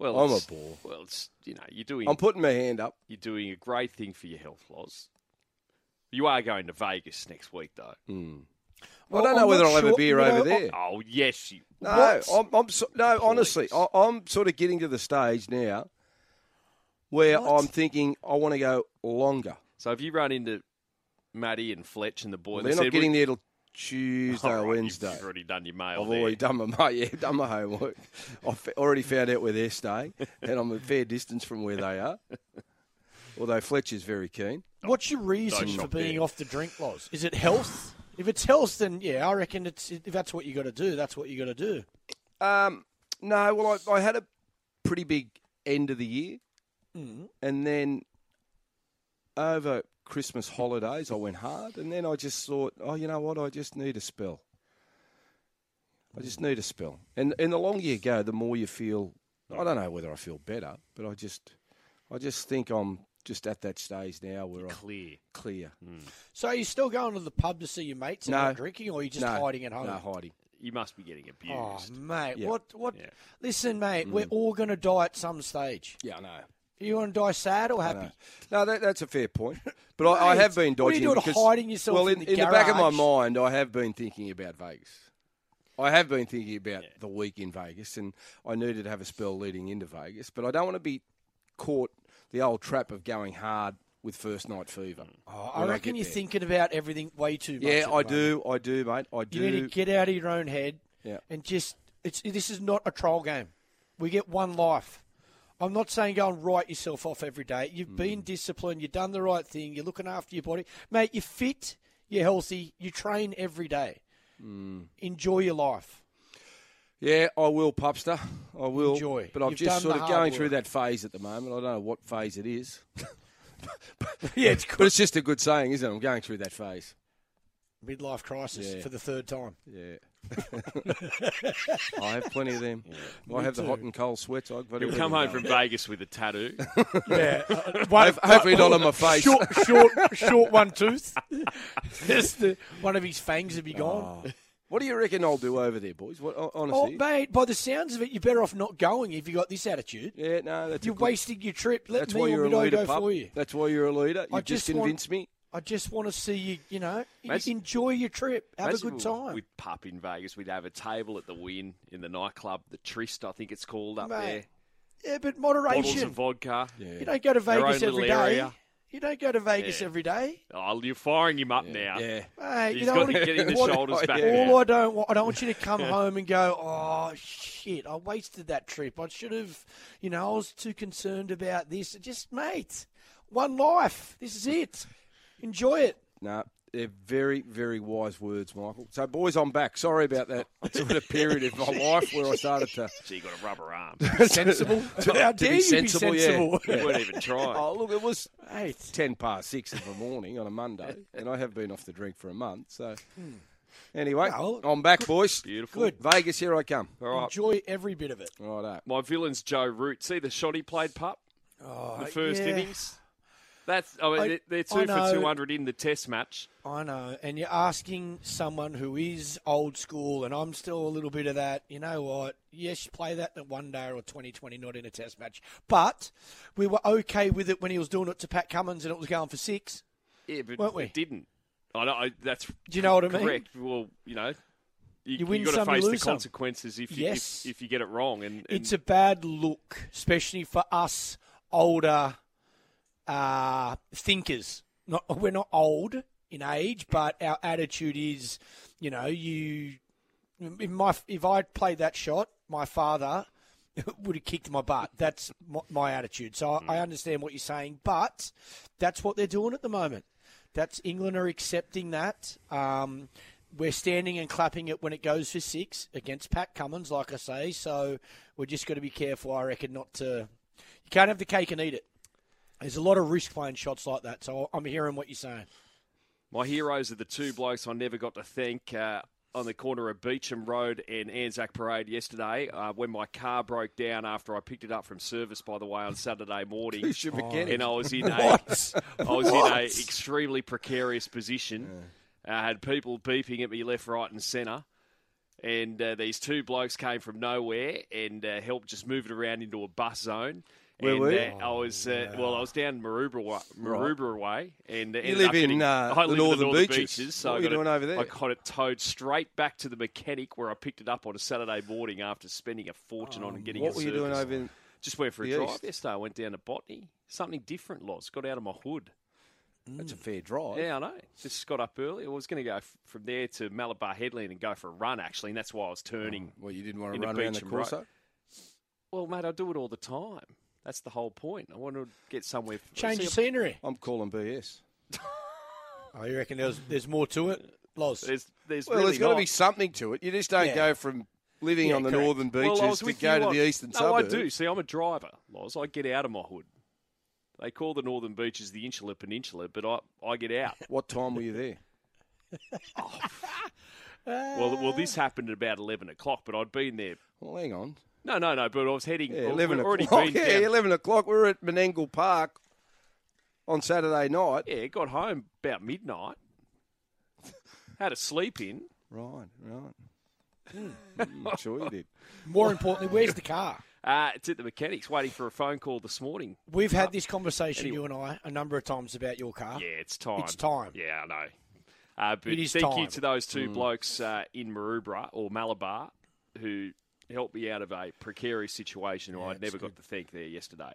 Speaker 1: Well,
Speaker 2: I'm a bore.
Speaker 1: Well, it's you know you're doing
Speaker 2: I'm putting my hand up.
Speaker 1: you're doing a great thing for your health, Loz. You are going to Vegas next week, though. Hmm.
Speaker 3: Well,
Speaker 2: I don't know
Speaker 3: I'm
Speaker 2: whether I'll have
Speaker 3: sure-
Speaker 2: a beer
Speaker 3: you know,
Speaker 2: over
Speaker 3: I-
Speaker 2: there.
Speaker 1: Oh yes, you.
Speaker 2: No,
Speaker 3: What?
Speaker 2: I'm, I'm so, no. Honestly,
Speaker 1: Please.
Speaker 2: I, I'm sort of getting to the stage now where
Speaker 3: What?
Speaker 2: I'm thinking I want to go longer.
Speaker 1: So if you run into Matty and Fletch and the boys,
Speaker 2: They're not getting there till Tuesday
Speaker 1: All
Speaker 2: or
Speaker 1: right,
Speaker 2: Wednesday.
Speaker 1: You've already done your mail
Speaker 2: I've
Speaker 1: there.
Speaker 2: already done my yeah, done my homework. I've already found out where they're staying, and I'm a fair distance from where they are. Although Fletcher's very keen.
Speaker 3: What's your reason
Speaker 1: Don't
Speaker 3: for being
Speaker 1: there.
Speaker 3: off the drink, Loz? Is it health? if it's health, then yeah, I reckon it's if that's what you got to do. That's what you got to do.
Speaker 2: Um, no, well, I, I had a pretty big end of the year,
Speaker 3: Mm.
Speaker 2: and then over Christmas holidays, I went hard, and then I just thought, oh, you know what? I just need a spell. I just need a spell, and and the longer you go, the more you feel. I don't know whether I feel better, but I just, I just think I'm just at that stage now where I'm
Speaker 1: clear.
Speaker 2: clear.
Speaker 3: So are you still going to the pub to see your mates and
Speaker 2: No.
Speaker 3: not drinking, or are you just
Speaker 2: no,
Speaker 3: hiding at home?
Speaker 2: No, hiding.
Speaker 1: You must be getting abused.
Speaker 3: Oh,
Speaker 1: abused.
Speaker 3: mate,
Speaker 2: Yeah.
Speaker 3: what? What?
Speaker 1: Yeah.
Speaker 3: Listen, mate,
Speaker 2: Mm.
Speaker 3: we're all going to die at some stage.
Speaker 2: Yeah, I know.
Speaker 3: You want to die sad or happy?
Speaker 2: No, that, that's a fair point. But I, I have been dodging.
Speaker 3: what are you
Speaker 2: dodging.
Speaker 3: doing,
Speaker 2: because,
Speaker 3: hiding yourself
Speaker 2: well,
Speaker 3: in
Speaker 2: in,
Speaker 3: the
Speaker 2: the back of my mind, I have been thinking about Vegas. I have been thinking about the week in Vegas, and I needed to have a spell leading into Vegas. But I don't want to be caught the old trap of going hard with first night fever.
Speaker 3: Oh, I reckon
Speaker 2: get
Speaker 3: you're
Speaker 2: there.
Speaker 3: thinking about everything way too much.
Speaker 2: Yeah,
Speaker 3: at the
Speaker 2: I
Speaker 3: moment.
Speaker 2: do. I do, mate. I do.
Speaker 3: You need to get out of your own head
Speaker 2: Yeah.
Speaker 3: and just it's this is not a trial game. We get one life. I'm not saying go and write yourself off every day. You've been disciplined, you've done the right thing, you're looking after your body. Mate, you're fit, you're healthy, you train every day.
Speaker 2: Hmm.
Speaker 3: Enjoy your life.
Speaker 2: Yeah, I will, Pupster. I will.
Speaker 3: Enjoy.
Speaker 2: But I'm
Speaker 3: You've
Speaker 2: just sort of going through that phase at the moment. I don't know what phase it is.
Speaker 3: Yeah, it's
Speaker 2: But it's just a good saying, isn't it? I'm going through that phase.
Speaker 3: Midlife crisis
Speaker 2: Yeah.
Speaker 3: for the third time.
Speaker 2: Yeah. I have plenty of them. I have the hot and cold sweats. I've got
Speaker 1: You'll come home
Speaker 2: going.
Speaker 1: from Vegas with a tattoo.
Speaker 3: Yeah, uh, one,
Speaker 2: hopefully not on my face.
Speaker 3: Short, short, short one tooth. Just the, one of his fangs would be gone.
Speaker 2: Oh. What do you reckon I'll do over there, boys? What, honestly,
Speaker 3: Oh,
Speaker 2: honestly?
Speaker 3: mate, by the sounds of it, you're better off not going if you got this attitude.
Speaker 2: yeah, no, that's
Speaker 3: You're
Speaker 2: good-
Speaker 3: wasting your trip. Let
Speaker 2: That's
Speaker 3: me
Speaker 2: why you're a leader,
Speaker 3: go
Speaker 2: pup.
Speaker 3: for you.
Speaker 2: That's why you're a leader. You've
Speaker 3: I
Speaker 2: just,
Speaker 3: just want-
Speaker 2: convinced me.
Speaker 3: I just want to see you, you know,
Speaker 1: Imagine-
Speaker 3: enjoy your trip. Have a good time.
Speaker 1: With Pup in Vegas, we'd have a table at the Wynn in the nightclub, the Tryst, I think it's called up
Speaker 3: Mate,
Speaker 1: there.
Speaker 3: yeah, but
Speaker 1: Bottles
Speaker 3: moderation.
Speaker 1: of vodka.
Speaker 3: You don't go to Vegas every day.
Speaker 1: area.
Speaker 3: You don't go to Vegas
Speaker 1: Yeah.
Speaker 3: every day.
Speaker 1: Oh, you're firing him up now.
Speaker 2: Yeah.
Speaker 3: Mate,
Speaker 1: He's
Speaker 3: you know
Speaker 1: got
Speaker 3: what,
Speaker 1: to get in the shoulders back.
Speaker 2: yeah.
Speaker 1: now.
Speaker 3: All I don't want, I don't want you to come home and go, oh shit, I wasted that trip. I should have, you know, I was too concerned about this. Just mate, one life. This is it. Enjoy it.
Speaker 2: No, they're very, very wise words, Michael. So, boys, I'm back. Sorry about that sort of period of my life where I started to.
Speaker 1: So you got a rubber arm.
Speaker 3: Sensible. How dare
Speaker 2: be
Speaker 3: you
Speaker 2: sensible,
Speaker 3: be
Speaker 2: yeah.
Speaker 3: sensible?
Speaker 1: you weren't even trying.
Speaker 2: Oh, look, it was
Speaker 3: Mate.
Speaker 2: 10 past 6 in the morning on a Monday, and I have been off the drink for a month, so hmm. Anyway,
Speaker 3: Well,
Speaker 2: I'm back, boys.
Speaker 1: Beautiful.
Speaker 3: Good.
Speaker 2: Vegas, here I come.
Speaker 1: All right.
Speaker 3: Enjoy every bit of it.
Speaker 2: Righto.
Speaker 1: My villain's Joe Root. See the shot he played, pup?
Speaker 3: Oh,
Speaker 1: The first
Speaker 3: yeah.
Speaker 1: innings? That's, oh, I mean,
Speaker 3: I-
Speaker 1: they're, they're
Speaker 3: I
Speaker 1: two for
Speaker 3: know.
Speaker 1: 200 in the test match.
Speaker 3: I know, and you're asking someone who is old school, and I'm still a little bit of that. You know what? Yes, play that in one day or 2020, not in a test match. But we were okay with it when he was doing it to Pat Cummins and it was going for six.
Speaker 1: Yeah, but
Speaker 3: Weren't we?
Speaker 1: it didn't. I know, I, that's
Speaker 3: Do you know what I mean?
Speaker 1: correct. Well, you know, you,
Speaker 3: You win
Speaker 1: got to
Speaker 3: some, you
Speaker 1: face the
Speaker 3: some.
Speaker 1: consequences if you,
Speaker 3: Yes.
Speaker 1: if, if you get it wrong. And, and
Speaker 3: It's a bad look, especially for us older uh, thinkers. Not, we're not old in age, but our attitude is, you know, you. My, if I played that shot, my father would have kicked my butt. That's my, my attitude. So I, I understand what you're saying, but that's what they're doing at the moment. That's England are accepting that. Um, we're standing and clapping it when it goes for six against Pat Cummins, like I say. So we're just got to be careful, I reckon, not to. You can't have the cake and eat it. There's a lot of risk playing shots like that. So I'm hearing what you're saying.
Speaker 1: My heroes are the two blokes I never got to thank uh, on the corner of Beauchamp Road and Anzac Parade yesterday uh, when my car broke down after I picked it up from service, by the way, on Saturday morning.
Speaker 2: You should forget it.
Speaker 1: and I was in a,
Speaker 2: What?
Speaker 1: Was in a extremely precarious position. I had people beeping at me left, right, and centre. And uh, these two blokes came from nowhere and uh, helped just move it around into a bus zone.
Speaker 2: Where
Speaker 1: and,
Speaker 2: were you?
Speaker 1: uh, I was uh, well. I was down Maroubra, wa- Maroubra way, and uh,
Speaker 2: You live in,
Speaker 1: getting-
Speaker 2: uh,
Speaker 1: I
Speaker 2: the
Speaker 1: live in
Speaker 2: Northern
Speaker 1: Northern
Speaker 2: Beaches.
Speaker 1: so
Speaker 2: What
Speaker 1: I
Speaker 2: are you
Speaker 1: got
Speaker 2: doing
Speaker 1: it,
Speaker 2: over there?
Speaker 1: I got it towed straight back to the mechanic where I picked it up on a Saturday morning after spending a fortune on getting
Speaker 2: Oh, What
Speaker 1: it
Speaker 2: were you doing over in
Speaker 1: Just went for a drive
Speaker 2: east?
Speaker 1: yesterday. I went down to Botany. Something different, Loz. Got out of my hood.
Speaker 2: That's a fair drive.
Speaker 1: Yeah, I know. Just got up early. I was going to go f- from there to Malabar Headland and go for a run, actually, and that's why I was turning.
Speaker 2: Well, you didn't want to
Speaker 1: In a
Speaker 2: run around the
Speaker 1: Beauchamp Road.
Speaker 2: Corso?
Speaker 1: Well, mate, I do it all the time. That's the whole point. I want to get somewhere.
Speaker 3: Change
Speaker 1: see,
Speaker 3: of scenery.
Speaker 2: I'm calling BS.
Speaker 3: Oh, you reckon there's there's more to it, Loz?
Speaker 1: There's, there's
Speaker 2: Well,
Speaker 1: really
Speaker 2: there's got to be something to it. You just don't
Speaker 3: Yeah.
Speaker 2: go from living
Speaker 3: Yeah,
Speaker 2: on the
Speaker 3: correct.
Speaker 2: northern beaches
Speaker 1: Well,
Speaker 2: to go
Speaker 1: you
Speaker 2: to
Speaker 1: on-
Speaker 2: the eastern
Speaker 1: no,
Speaker 2: suburbs.
Speaker 1: I do. See, I'm a driver, Loz. I get out of my hood. They call the northern beaches the Insular Peninsula, but I, I get out.
Speaker 2: What time were you there?
Speaker 1: Oh, well, well, this happened at about 11 o'clock, but I'd been there.
Speaker 2: Well, hang on.
Speaker 1: No, no, no, but I was heading.
Speaker 2: Yeah, 11
Speaker 1: we'd already
Speaker 2: o'clock.
Speaker 1: been
Speaker 2: Yeah,
Speaker 1: down-
Speaker 2: 11 o'clock. We were at Menangle Park on Saturday night.
Speaker 1: Yeah, got home about midnight. Had a sleep in.
Speaker 2: Right, right. Mm, sure you did.
Speaker 3: More importantly, where's the car?
Speaker 1: Uh, it's at the mechanics, waiting for a phone call this morning.
Speaker 3: We've had this conversation,
Speaker 1: Anyway.
Speaker 3: you and I, a number of times about your car.
Speaker 1: Yeah, it's time.
Speaker 3: It's time.
Speaker 1: Yeah, I know. Uh, but
Speaker 3: It is
Speaker 1: thank you to those two blokes uh, in Maroubra or Malabar who helped me out of a precarious situation who I'd never got to thank there yesterday.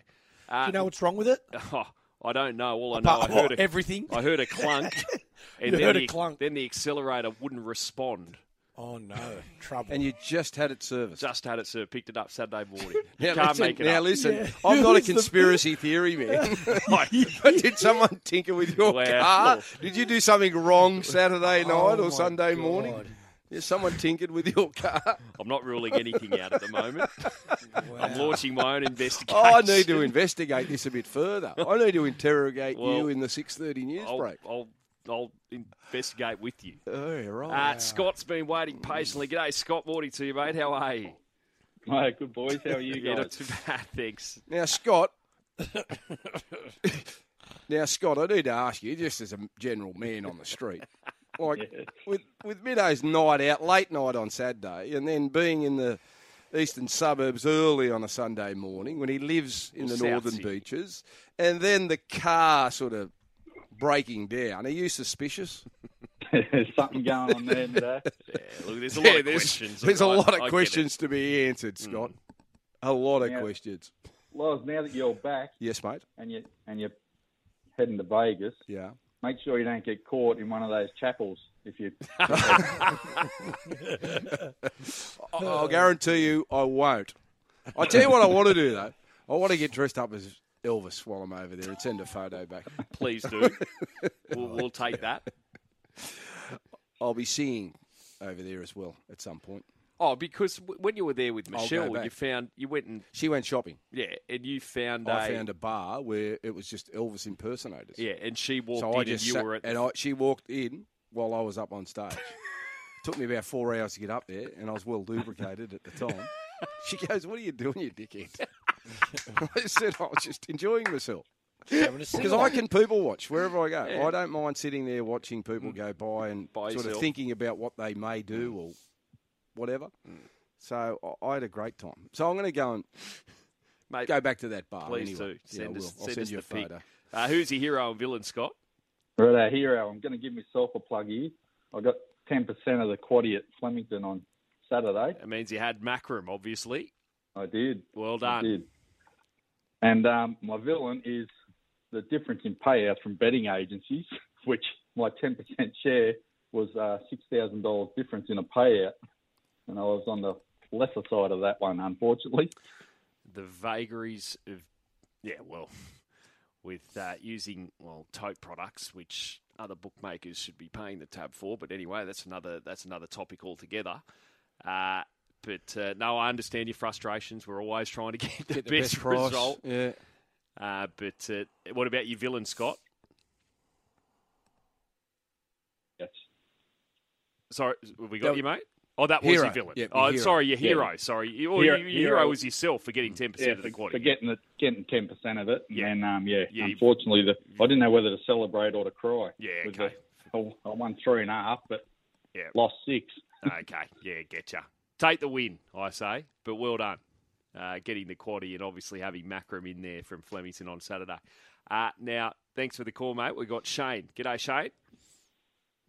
Speaker 1: Uh,
Speaker 3: Do you know what's wrong with it?
Speaker 1: oh, I don't know. All I know, I
Speaker 3: Apart-
Speaker 1: heard a,
Speaker 3: everything.
Speaker 1: I heard a clunk, and
Speaker 3: You
Speaker 1: then,
Speaker 3: heard a
Speaker 1: the,
Speaker 3: clunk.
Speaker 1: then the accelerator wouldn't respond.
Speaker 3: Oh no, trouble.
Speaker 2: And you just had it serviced.
Speaker 1: Just had it, sir. Picked it up Saturday morning.
Speaker 2: now,
Speaker 1: Can't
Speaker 2: listen,
Speaker 1: make it
Speaker 2: now
Speaker 1: up.
Speaker 2: listen,
Speaker 3: Yeah.
Speaker 2: I'm not a
Speaker 3: Who's the-
Speaker 2: conspiracy theory man. but did someone tinker with your
Speaker 1: Well.
Speaker 2: car? Did you do something wrong Saturday night
Speaker 3: Oh,
Speaker 2: or Sunday
Speaker 3: God.
Speaker 2: morning? Yeah, someone tinkered with your car.
Speaker 1: I'm not ruling anything out at the moment. I'm launching my own investigation.
Speaker 2: Oh, I need to investigate this a bit further. I need to interrogate
Speaker 1: Well,
Speaker 2: you in the 6:30 news
Speaker 1: I'll,
Speaker 2: break.
Speaker 1: I'll, I'll investigate with you.
Speaker 2: Oh, yeah, right.
Speaker 1: Uh, Scott's been waiting patiently. G'day, Scott. Morning to you, mate. How are you?
Speaker 4: Mate, good boys. How are you
Speaker 1: Yeah, not
Speaker 4: guys?
Speaker 1: too bad, thanks.
Speaker 2: Now, Scott. now, Scott, I need to ask you, just as a general man on the street, like
Speaker 4: Yeah.
Speaker 2: with with Middo's night out, late night on Saturday, and then being in the eastern suburbs early on a Sunday morning when he lives in
Speaker 1: Well,
Speaker 2: the northern
Speaker 1: Southsea.
Speaker 2: beaches, and then the car sort of breaking down. Are you suspicious?
Speaker 4: There's something going on there today.
Speaker 1: Yeah, look, there's a
Speaker 2: Yeah,
Speaker 1: lot of
Speaker 2: there's,
Speaker 1: questions.
Speaker 2: There's a
Speaker 1: I-
Speaker 2: lot of
Speaker 1: get
Speaker 2: questions to be answered, hmm. Scott. A lot of
Speaker 4: Yeah.
Speaker 2: questions.
Speaker 4: Loz, now that you're back
Speaker 2: Yes, mate.
Speaker 4: and you and you're heading to Vegas,
Speaker 2: Yeah.
Speaker 4: Make sure you don't get caught in one of those chapels. If you,
Speaker 2: I- I'll guarantee you I won't. I tell you what I want to do though. I want to get dressed up as Elvis while I'm over there and send a photo back.
Speaker 1: Please do. we'll, we'll take that.
Speaker 2: I'll be seeing over there as well at some point.
Speaker 1: Oh, because w- when you were there with
Speaker 2: I'll
Speaker 1: Michelle,
Speaker 2: back.
Speaker 1: you found you went and
Speaker 2: She went shopping.
Speaker 1: yeah, and you found
Speaker 2: I
Speaker 1: a
Speaker 2: found a bar where it was just Elvis impersonators.
Speaker 1: yeah, and she walked
Speaker 2: So
Speaker 1: in
Speaker 2: I just
Speaker 1: and you
Speaker 2: sat,
Speaker 1: were at
Speaker 2: and I, she walked in while I was up on stage. took me about four hours to get up there, and I was well lubricated at the time. She goes, "What are you doing, you dickhead?" I said, "I was just enjoying myself."
Speaker 3: Having a sing
Speaker 2: Because I can people watch wherever I go. I don't mind sitting there watching people
Speaker 3: Mm.
Speaker 2: go by and
Speaker 1: By
Speaker 2: sort of thinking about what they may do or whatever. So I I had a great time. So I'm going to go and
Speaker 1: Mate,
Speaker 2: go back to that bar.
Speaker 1: please
Speaker 2: anyway.
Speaker 1: do.
Speaker 2: Yeah,
Speaker 1: Send
Speaker 2: I
Speaker 1: us,
Speaker 2: will. I'll
Speaker 1: send
Speaker 2: send
Speaker 1: us
Speaker 2: you a
Speaker 1: pic.
Speaker 2: photo.
Speaker 1: Uh, who's your hero and villain, Scott?
Speaker 4: Right, our hero. I'm going to give myself a plug here. I got 10% of the quaddy at Flemington on Saturday.
Speaker 1: It means you had Macram, obviously.
Speaker 4: I did.
Speaker 1: Well
Speaker 4: I
Speaker 1: done.
Speaker 4: did. And um, my villain is the difference in payouts from betting agencies, which my 10% share was uh, $6,000 difference in a payout. And I was on the lesser side of that one, unfortunately.
Speaker 1: The vagaries of, yeah, well, with uh, using well tote products, which other bookmakers should be paying the tab for. But anyway, that's another that's another topic altogether. Uh, but uh, no, I understand your frustrations. We're always trying to get the,
Speaker 2: Get the
Speaker 1: best,
Speaker 2: best price.
Speaker 1: result.
Speaker 2: Yeah.
Speaker 1: Uh, but uh, what about your villain, Scott?
Speaker 4: Yes.
Speaker 1: Sorry, have we got
Speaker 2: No.
Speaker 1: you, mate? Oh, that was your villain.
Speaker 2: Yep,
Speaker 1: oh,
Speaker 2: hero.
Speaker 1: sorry, your
Speaker 4: Yeah.
Speaker 1: hero. Sorry, you, or
Speaker 4: Hero-
Speaker 1: your, your hero
Speaker 4: hero.
Speaker 1: was yourself for getting ten percent
Speaker 4: Yeah,
Speaker 1: of the quad.
Speaker 4: for getting the, getting 10% of it.
Speaker 1: Yeah.
Speaker 4: And um, yeah,
Speaker 1: Yeah,
Speaker 4: unfortunately, the, I didn't know whether to celebrate or to cry.
Speaker 1: Yeah, okay.
Speaker 4: the- I won three and a half, but
Speaker 1: Yeah.
Speaker 4: lost six.
Speaker 1: okay, yeah, getcha. Take the win, I say. But well done, uh, getting the quaddy and obviously having Macram in there from Flemington on Saturday. Uh, now, thanks for the call, mate. We got Shane. G'day, Shane.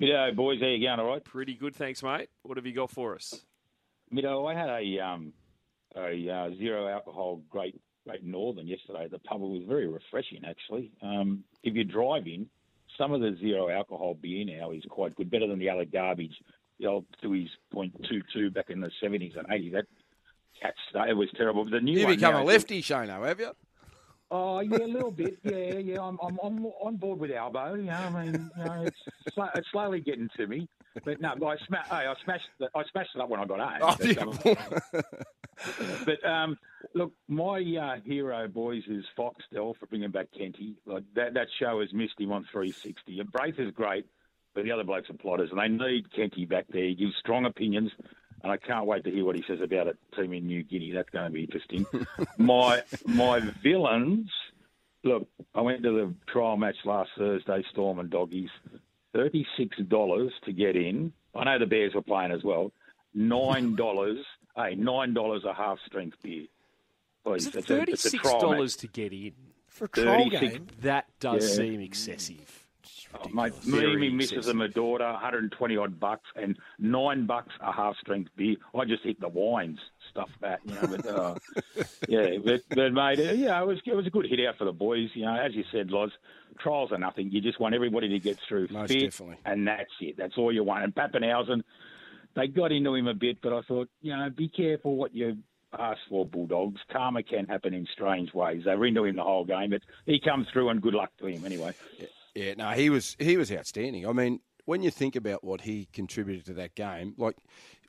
Speaker 5: G'day, boys. How you going? All right.
Speaker 1: Pretty good, thanks, mate. What have you got for us?
Speaker 5: Mido, I had a um, a uh, zero alcohol Great Great Northern yesterday the pub. Was very refreshing, actually. Um, if you're driving, some of the zero alcohol beer now is quite good, better than the other garbage. The old Tooheys .22 back in the 70s and 80s. That catch, it was terrible. But the new
Speaker 2: You
Speaker 5: one
Speaker 2: become a lefty, Shano, have you?
Speaker 5: Oh yeah, a little bit. Yeah, yeah. I'm I'm I'm on board with Albo. You know, I mean, you know, it's sl- it's slowly getting to me. But no, I smashed. Hey, I smashed. The, I smashed it up when I got home.
Speaker 2: Oh,
Speaker 5: But,
Speaker 2: yeah.
Speaker 5: um, but um, look, my uh, hero, boys, is Foxtel for bringing back Kenty. Like that that show has missed him on 360. And Braith is great, but the other blokes are plotters, and they need Kenty back there. He gives strong opinions. And I can't wait to hear what he says about a team in New Guinea. That's going to be interesting. my my villains. Look, I went to the trial match last Thursday, Storm and Doggies. Thirty-six dollars to get in. I know the Bears were playing as well. Nine dollars. hey, nine dollars a half strength beer. Please,
Speaker 1: Is it
Speaker 5: it's a- it's
Speaker 1: thirty-six dollars to get in?
Speaker 3: For a trial game,
Speaker 1: That does
Speaker 5: Yeah.
Speaker 1: seem excessive.
Speaker 5: Oh, mate,
Speaker 1: Very
Speaker 5: me, me missus,
Speaker 1: excessive.
Speaker 5: and my daughter, 120 odd bucks, and nine bucks a half strength beer. I just hit the wines, stuff that, you know. But uh, yeah, but, but mate, uh, yeah, it was it was a good hit out for the boys. You know, as you said, Loz, trials are nothing. You just want everybody to get through
Speaker 2: Most
Speaker 5: fit,
Speaker 2: definitely.
Speaker 5: and that's it. That's all you want. And Papenhuyzen, they got into him a bit, but I thought, you know, be careful what you ask for, Bulldogs. Karma can happen in strange ways. They were into him the whole game, but he comes through, and good luck to him anyway.
Speaker 2: Yeah, no, he was he was outstanding. I mean, when you think about what he contributed to that game, like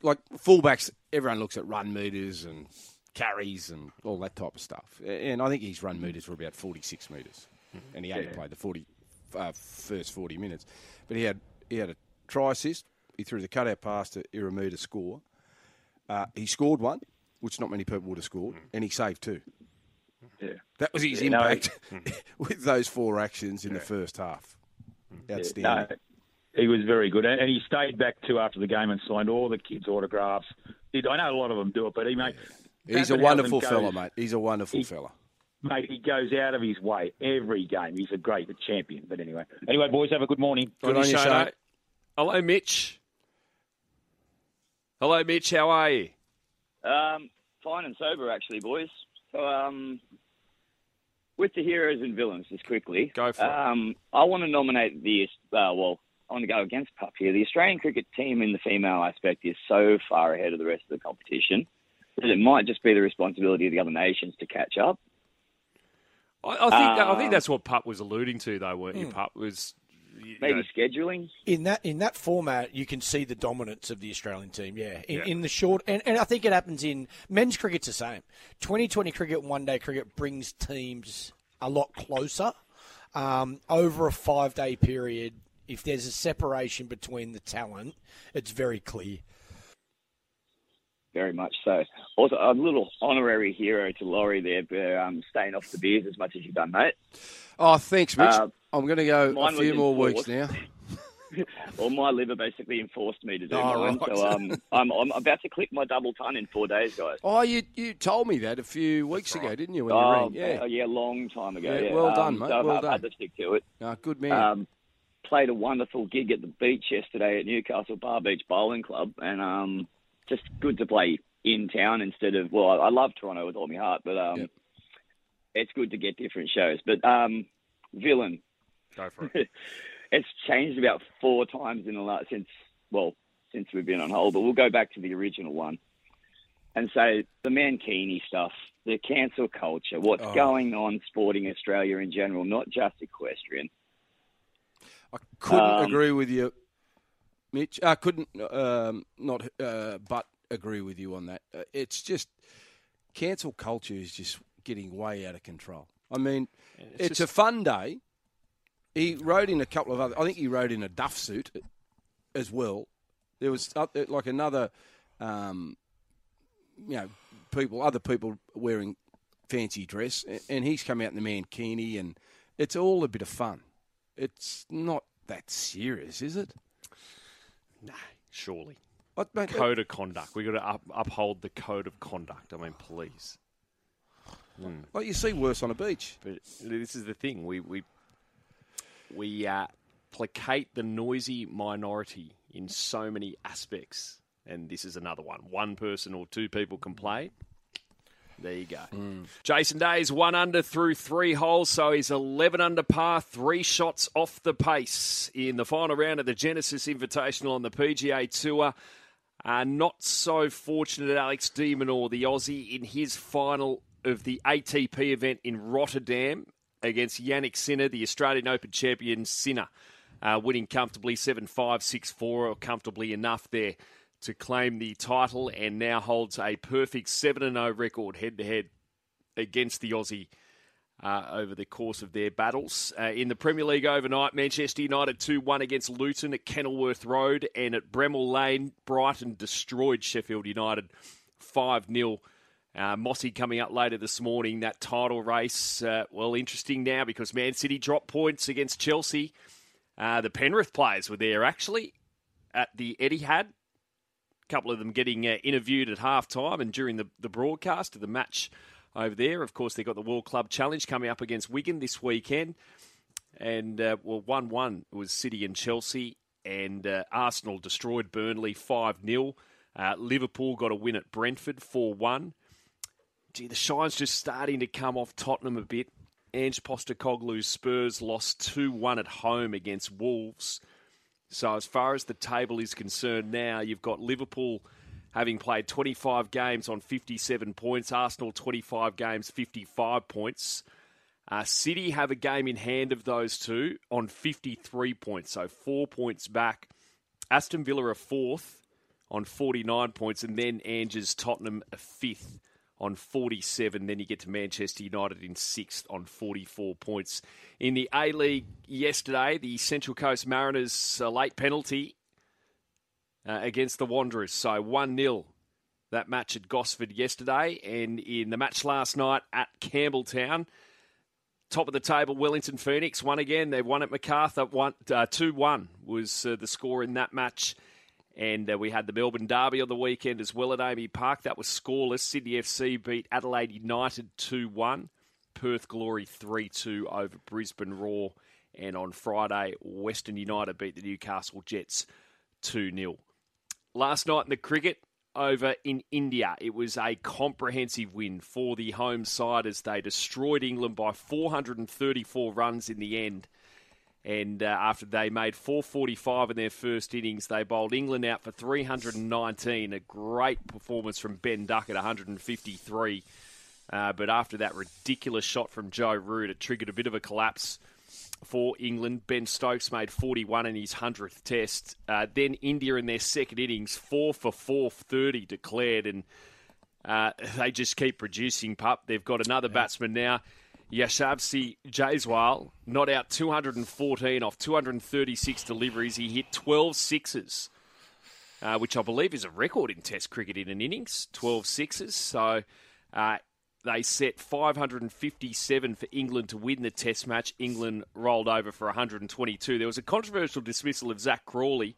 Speaker 2: like fullbacks, everyone looks at run meters and carries and all that type of stuff. And I think his run meters were about forty six meters, and he only played the 40, uh, first forty minutes. But he had he had a try assist. He threw the cutout pass to Iramu to score. Uh, he scored one, which not many people would have scored, and he saved two.
Speaker 5: Yeah.
Speaker 2: That was his
Speaker 5: Yeah, no,
Speaker 2: impact with those four actions in the first half. Outstanding.
Speaker 5: No, he was very good, and and he stayed back too after the game and signed all the kids' autographs. Did I know a lot of them do it, but he mate,
Speaker 2: He's a wonderful
Speaker 5: goes-
Speaker 2: fella, mate. He's a wonderful
Speaker 5: He-
Speaker 2: fella.
Speaker 5: Mate, he goes out of his way every game. He's a great champion. But anyway, anyway, boys, have a good morning.
Speaker 2: Good
Speaker 1: Good
Speaker 2: on you,
Speaker 1: Shane.
Speaker 2: Shane.
Speaker 1: Hello, Mitch. Hello, Mitch. How are you?
Speaker 6: Um, fine and sober, actually, boys. So, um, with the heroes and villains, just quickly.
Speaker 1: Go for it.
Speaker 6: um, I want to nominate the, uh, well, I want to go against Pup here. The Australian cricket team in the female aspect is so far ahead of the rest of the competition that it might just be the responsibility of the other nations to catch up.
Speaker 1: I, I think I think
Speaker 6: Um,
Speaker 1: that's what Pup was alluding to, though, weren't you? Pup was you
Speaker 6: Maybe
Speaker 1: know,
Speaker 6: scheduling.
Speaker 3: in that in that format, you can see the dominance of the Australian team. Yeah, in,
Speaker 1: Yeah.
Speaker 3: in the short, and, and I think it happens in men's cricket's the same. Twenty twenty cricket, one day cricket brings teams a lot closer. Um, over a five day period, if there's a separation between the talent, it's very clear.
Speaker 6: Very much so. Also, a little honorary hero to Laurie there for um, staying off the beers as much as you've done, mate.
Speaker 2: Oh, thanks, Mitch.
Speaker 6: Uh,
Speaker 2: I'm going to go a
Speaker 6: mine was
Speaker 2: few more
Speaker 6: enforced.
Speaker 2: weeks now.
Speaker 6: Well, my liver basically enforced me to do
Speaker 2: Oh,
Speaker 6: mine,
Speaker 2: right.
Speaker 6: so um, I'm, I'm about to click my double ton in four days, guys.
Speaker 2: Oh, you you told me that a few weeks ago, didn't you? When you
Speaker 6: Oh,
Speaker 2: rang? Yeah.
Speaker 6: uh, yeah, long time ago.
Speaker 2: Yeah,
Speaker 6: Yeah,
Speaker 2: well
Speaker 6: Um,
Speaker 2: done, mate,
Speaker 6: So
Speaker 2: well
Speaker 6: I've had
Speaker 2: done.
Speaker 6: to stick to it.
Speaker 2: No, good man.
Speaker 6: Um, played a wonderful gig at the beach yesterday at Newcastle Bar Beach Bowling Club, and um, just good to play in town instead of. Well, I, I love Toronto with all my heart, but um,
Speaker 2: Yep.
Speaker 6: it's good to get different shows. But um, Villain,
Speaker 1: Go for it.
Speaker 6: it's changed about four times in the last since well since we've been on hold, but we'll go back to the original one and say the Mankini stuff, the cancel culture, what's
Speaker 2: Oh.
Speaker 6: going on sporting Australia in general, not just equestrian.
Speaker 2: I couldn't
Speaker 6: um,
Speaker 2: agree with you, Mitch. I couldn't um, not uh, but agree with you on that. Uh, it's just cancel culture is just getting way out of control. I mean, it's, a fun day. He rode in a couple of other. I think he rode in a duff suit as well. There was uh, like another, um, you know, people, other people wearing fancy dress, and he's come out in the mankini, and it's all a bit of fun. It's not that serious, is it?
Speaker 1: No, Surely.
Speaker 2: What, mate,
Speaker 1: Code of conduct. We've got to up, uphold the code of conduct. I mean, please.
Speaker 2: Like you see worse on a beach.
Speaker 1: But this is the thing. We we we uh, placate the noisy minority in so many aspects, and this is another one. One person or two people complain. There you go. Jason Day is one under through three holes, so he's 11 under par, three shots off the pace in the final round of the Genesis Invitational on the PGA Tour. Uh, not so fortunate, Alex de Minaur, the Aussie, in his final of the ATP event in Rotterdam against Jannik Sinner, the Australian Open champion Sinner, uh, winning comfortably 7 5 6 4, or comfortably enough there to claim the title, and now holds a perfect 7 0 record head to head against the Aussie uh, over the course of their battles. Uh, in the Premier League overnight, Manchester United 2 1 against Luton at Kenilworth Road, and at Bramall Lane, Brighton destroyed Sheffield United 5 0. Uh, Mossy coming up later this morning. That title race, uh, well, interesting now because Man City dropped points against Chelsea. Uh, the Penrith players were there actually at the Etihad. A couple of them getting uh, interviewed at half time and during the, the broadcast of the match over there. Of course, they've got the World Club Challenge coming up against Wigan this weekend. And, uh, well, 1 1 was City and Chelsea, and uh, Arsenal destroyed Burnley 5 0. Uh, Liverpool got a win at Brentford 4 1. Gee, the shine's just starting to come off Tottenham a bit. Ange Postecoglou's Spurs lost 2 1 at home against Wolves. So, as far as the table is concerned now, you've got Liverpool having played 25 games on 57 points, Arsenal 25 games, 55 points. Uh, City have a game in hand of those two on 53 points, so four points back. Aston Villa are fourth on 49 points, and then Ange's Tottenham a fifth on 47. Then you get to Manchester United in sixth on 44 points. In the A League yesterday, the Central Coast Mariners uh, late penalty uh, against the Wanderers. So 1 0 that match at Gosford yesterday. And in the match last night at Campbelltown, top of the table, Wellington Phoenix won again. They won at Macarthur. One, uh, 2 1 was uh, the score in that match. And uh, we had the Melbourne Derby on the weekend as well at AAMI Park. That was scoreless. Sydney FC beat Adelaide United 2 1. Perth Glory 3 2 over Brisbane Roar. And on Friday, Western United beat the Newcastle Jets 2 0. Last night in the cricket over in India, it was a comprehensive win for the home side as they destroyed England by 434 runs in the end. And uh, after they made 445 in their first innings, they bowled England out for 319. A great performance from Ben Duckett, 153. Uh, but after that ridiculous shot from Joe Root, it triggered a bit of a collapse for England. Ben Stokes made 41 in his 100th test. Uh, then India in their second innings, 4 for 4, 30 declared. And uh, they just keep producing, pup. They've got another batsman now Yashasvi Jaiswal not out 214 off 236 deliveries. He hit 12 sixes, uh, which I believe is a record in Test cricket in an innings. 12 sixes. So uh, they set 557 for England to win the Test match. England rolled over for 122. There was a controversial dismissal of Zak Crawley,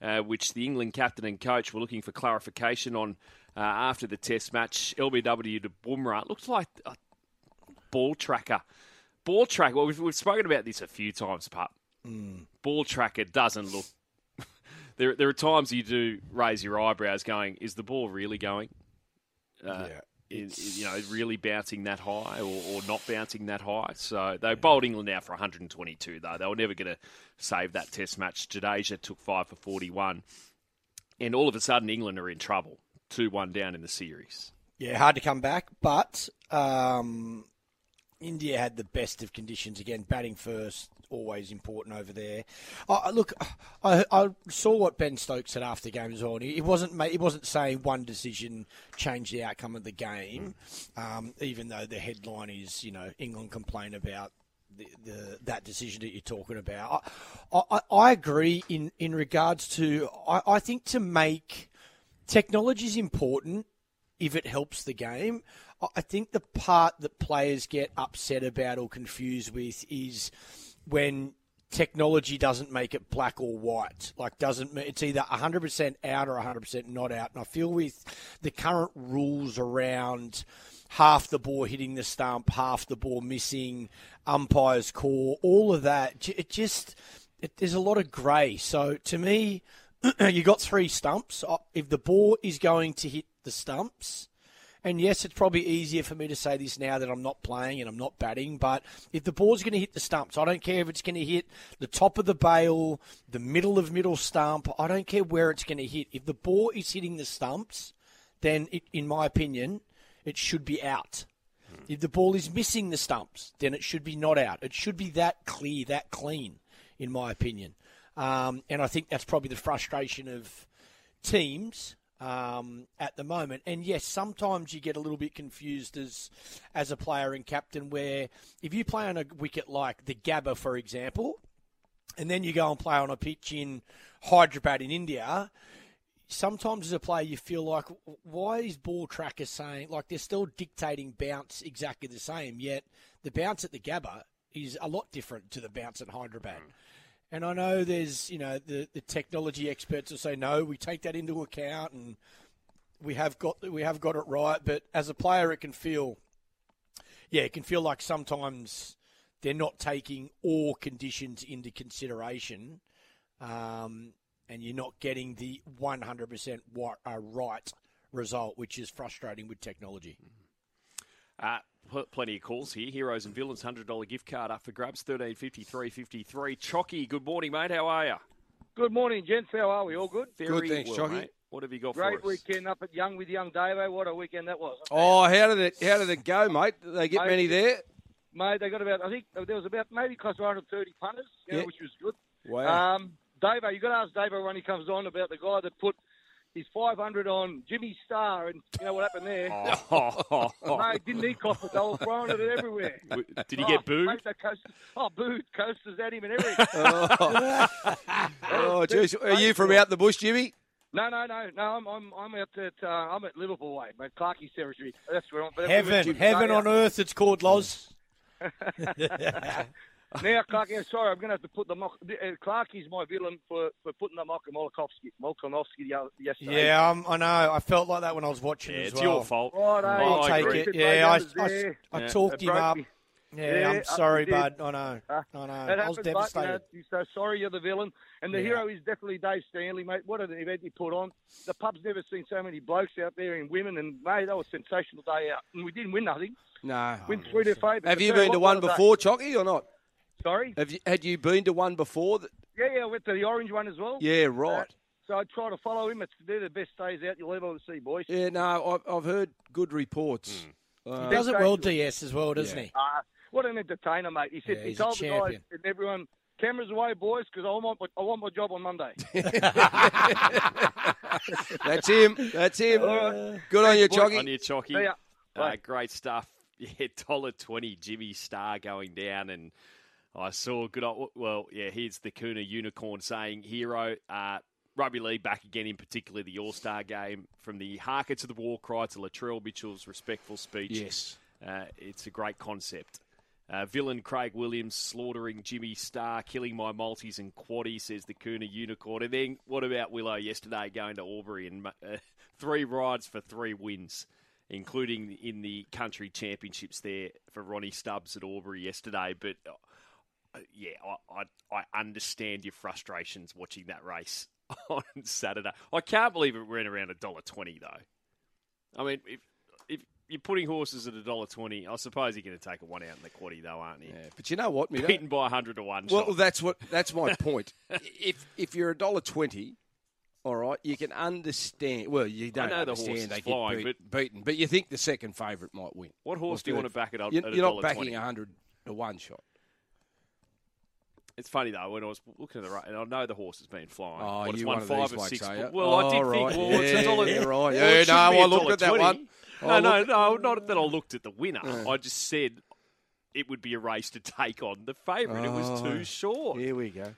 Speaker 1: uh, which the England captain and coach were looking for clarification on uh, after the Test match. LBW to Bumrah. Looks like a ball tracker. Ball tracker. Well, we've, we've spoken about this a few times, Pup. Ball tracker doesn't look. there, there are times you do raise your eyebrows, going, "Is the ball really going?" Uh,
Speaker 3: Yeah,
Speaker 1: is, you know, really bouncing that high or, or not bouncing that high. So they bowled England out for 122, though. They were never going to save that test match. Jadeja took five for 41. And all of a sudden, England are in trouble. 2 1 down in the series.
Speaker 3: Yeah, hard to come back, but um, India had the best of conditions again. Batting first, always important over there. Look, I, I saw what Ben Stokes said after the game as well. He wasn't he wasn't saying one decision changed the outcome of the game, um, even though the headline is you know England complain about. The, the, that decision that you're talking about, I, I, I agree in, in regards to. I, I think to make technology is important if it helps the game. I- think the part that players get upset about or confused with is when technology doesn't make it black or white. Like doesn't it's either 100% out or 100% not out. And I feel with the current rules around half the ball hitting the stump, half the ball missing, umpires call, all of that, it just it, there's a lot of grey. So to me, you got three stumps. If the ball is going to hit the stumps, and yes, it's probably easier for me to say this now that I'm not playing and I'm not batting, but if the ball's going to hit the stumps, I don't care if it's going to hit the top of the bail, the middle of middle stump, I don't care where it's going to hit. If the ball is hitting the stumps, then it, in my opinion, it should be out. If the ball is missing the stumps, then it should be not out. It should be that clear, that clean, in my opinion. Um, and I think that's probably the frustration of teams um, at the moment. And yes, sometimes you get a little bit confused as as a player and captain, where if you play on a wicket like the Gabba, for example, and then you go and play on a pitch in Hyderabad in India. Sometimes as a player, you feel like, why is ball tracker saying like they're still dictating bounce exactly the same? Yet the bounce at the Gabba is a lot different to the bounce at Hyderabad. And I know there's, you know, the, the technology experts will say, no, we take that into account and we have got we have got it right. But as a player, it can feel, yeah, it can feel like sometimes they're not taking all conditions into consideration, um, and you're not getting the 100% wa- uh, right result, which is frustrating with technology.
Speaker 1: Uh, pl- plenty of calls here. Heroes and Villains $100 gift card up for grabs, 1353.53. Chocky, good morning, mate. How are you?
Speaker 7: Good morning, gents. How are we? All good?
Speaker 1: Very
Speaker 2: thanks,
Speaker 1: well,
Speaker 2: Chocky.
Speaker 1: mate. What have you got
Speaker 7: Great
Speaker 1: for us?
Speaker 7: weekend up at Young with Young Davo. What a weekend that was.
Speaker 2: Oh, how did it? How did it go, mate? Did they get
Speaker 7: Mate,
Speaker 2: many there?
Speaker 7: Mate, they got about, I think there was about maybe close to 130 punters, you know, which was good.
Speaker 2: Wow.
Speaker 7: Um, Davo, you got to ask Davo when he comes on about the guy that put his 500 on Jimmysstar, and you know what happened there?
Speaker 1: Oh,
Speaker 7: Mate, didn't he cough it? They were throwing it everywhere.
Speaker 1: Did he
Speaker 7: Oh,
Speaker 1: get booed?
Speaker 7: Mate, they oh, booed. Coasters at him and everything.
Speaker 2: oh, jeez. Are you from out the bush, Jimmy?
Speaker 7: no, no, no, no. I'm, I'm, I'm out at, uh, I'm at Liverpool way, mate. Clarkie's territory. That's where I'm. but
Speaker 3: Heaven, heaven on earth, it's called Loz.
Speaker 7: Now, Clarkie, sorry, I'm going to have to put the mock. Uh, Clarkie's my villain for, for putting the mock Molokowski, Molokowski the yesterday.
Speaker 3: Yeah, um, I know. I felt like that when I was watching
Speaker 1: Yeah,
Speaker 3: as
Speaker 1: it's
Speaker 3: well.
Speaker 1: your fault.
Speaker 7: Right?
Speaker 3: I'll
Speaker 1: I
Speaker 3: take
Speaker 1: agree.
Speaker 3: it. Yeah, I,
Speaker 7: that
Speaker 3: I,
Speaker 7: there.
Speaker 3: I
Speaker 1: Yeah.
Speaker 3: talked him up.
Speaker 7: me.
Speaker 3: Yeah,
Speaker 7: Yeah,
Speaker 3: I'm sorry, bud. I know.
Speaker 7: Uh,
Speaker 3: I know.
Speaker 7: That
Speaker 3: I was
Speaker 7: happens, but,
Speaker 3: devastated.
Speaker 7: you know, so sorry you're the villain. And the
Speaker 3: Yeah.
Speaker 7: hero is definitely Dave Stanley, mate. What an event he put on. The pub's never seen so many blokes out there and women, and, mate, that was a sensational day out. And we didn't win nothing.
Speaker 2: No.
Speaker 7: Win three to five.
Speaker 2: Have you been to one before, Chocky, or not?
Speaker 7: Sorry?
Speaker 2: Have you, had you been to one before? That,
Speaker 7: Yeah, yeah, I went to the orange one as well.
Speaker 2: yeah, right.
Speaker 7: Uh, so I try to follow him. It's they're the best days out you'll ever see, boys.
Speaker 2: Yeah, no, I've, I've heard good reports. Uh,
Speaker 3: He does it well, DS, as well, doesn't
Speaker 2: Yeah.
Speaker 3: he?
Speaker 7: Uh, what an entertainer, mate. He said
Speaker 3: Yeah,
Speaker 7: he
Speaker 3: he's a
Speaker 7: told the guys
Speaker 3: champion.
Speaker 7: and everyone, cameras away, boys, because I want my, I want my job on Monday.
Speaker 2: That's him. That's him.
Speaker 7: All right.
Speaker 2: Good on you,
Speaker 7: boys.
Speaker 1: On
Speaker 2: Chocky.
Speaker 1: your Chocky.
Speaker 7: See.
Speaker 1: Uh, great stuff. yeah, dollar twenty Jimmysstar going down, and I saw good. old- Well, yeah, here's the Kuna Unicorn saying hero. Uh, Rugby league back again, in particular the All Star game. From the haka to the war cry to Latrell Mitchell's respectful speech.
Speaker 2: Yes.
Speaker 1: Uh, it's a great concept. Uh, villain Craig Williams slaughtering Jimmysstar, killing my multis and quaddy, says the Kuna Unicorn. And then what about Willow yesterday going to Albury and uh, three rides for three wins, including in the country championships there for Ronnie Stubbs at Albury yesterday. But uh, Uh, yeah, I, I, I understand your frustrations watching that race on Saturday. I can't believe it went around a dollar twenty though. I mean, if if you're putting horses at a dollar twenty, I suppose you're going to take a one out in the quaddy though, aren't you?
Speaker 2: Yeah, but you know what, Mido?
Speaker 1: Beaten by hundred to one.
Speaker 2: Well,
Speaker 1: shot.
Speaker 2: that's what that's my point. if if you're a dollar twenty, all right, you can understand. Well, you don't
Speaker 1: know the horse
Speaker 2: understand they
Speaker 1: flying,
Speaker 2: get beat, beaten, but you think the second favourite might win.
Speaker 1: what horse
Speaker 2: Or
Speaker 1: do you want to back it up
Speaker 2: You're, you're not backing a hundred to one shot.
Speaker 1: It's funny though when I was looking at the rate, and I know the horse has been flying.
Speaker 2: Oh,
Speaker 1: What, it's
Speaker 2: you
Speaker 1: won
Speaker 2: one of
Speaker 1: five
Speaker 2: these
Speaker 1: or
Speaker 2: blokes,
Speaker 1: six.
Speaker 2: are you?
Speaker 1: Well, I
Speaker 2: Oh,
Speaker 1: did
Speaker 2: right.
Speaker 1: think. Well, it's a
Speaker 2: Yeah,
Speaker 1: dollar.
Speaker 2: yeah, right.
Speaker 1: well,
Speaker 2: Yeah,
Speaker 1: shouldn't
Speaker 2: no, I looked
Speaker 1: dollar
Speaker 2: at that
Speaker 1: 20.
Speaker 2: one.
Speaker 1: No,
Speaker 2: I
Speaker 1: no,
Speaker 2: looked-
Speaker 1: no, not that I looked at the winner. I just said it would be a race to take on the favourite. It was
Speaker 2: Oh.
Speaker 1: too short.
Speaker 2: Here we go.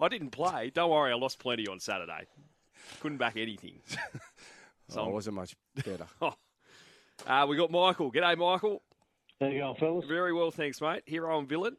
Speaker 1: I didn't play. Don't worry, I lost plenty on Saturday. Couldn't back anything. So
Speaker 2: Oh,
Speaker 1: I'm-
Speaker 2: wasn't much better.
Speaker 1: uh, we got Michael. G'day, Michael.
Speaker 8: How you going, fellas?
Speaker 1: Very well, thanks, mate. Hero and villain.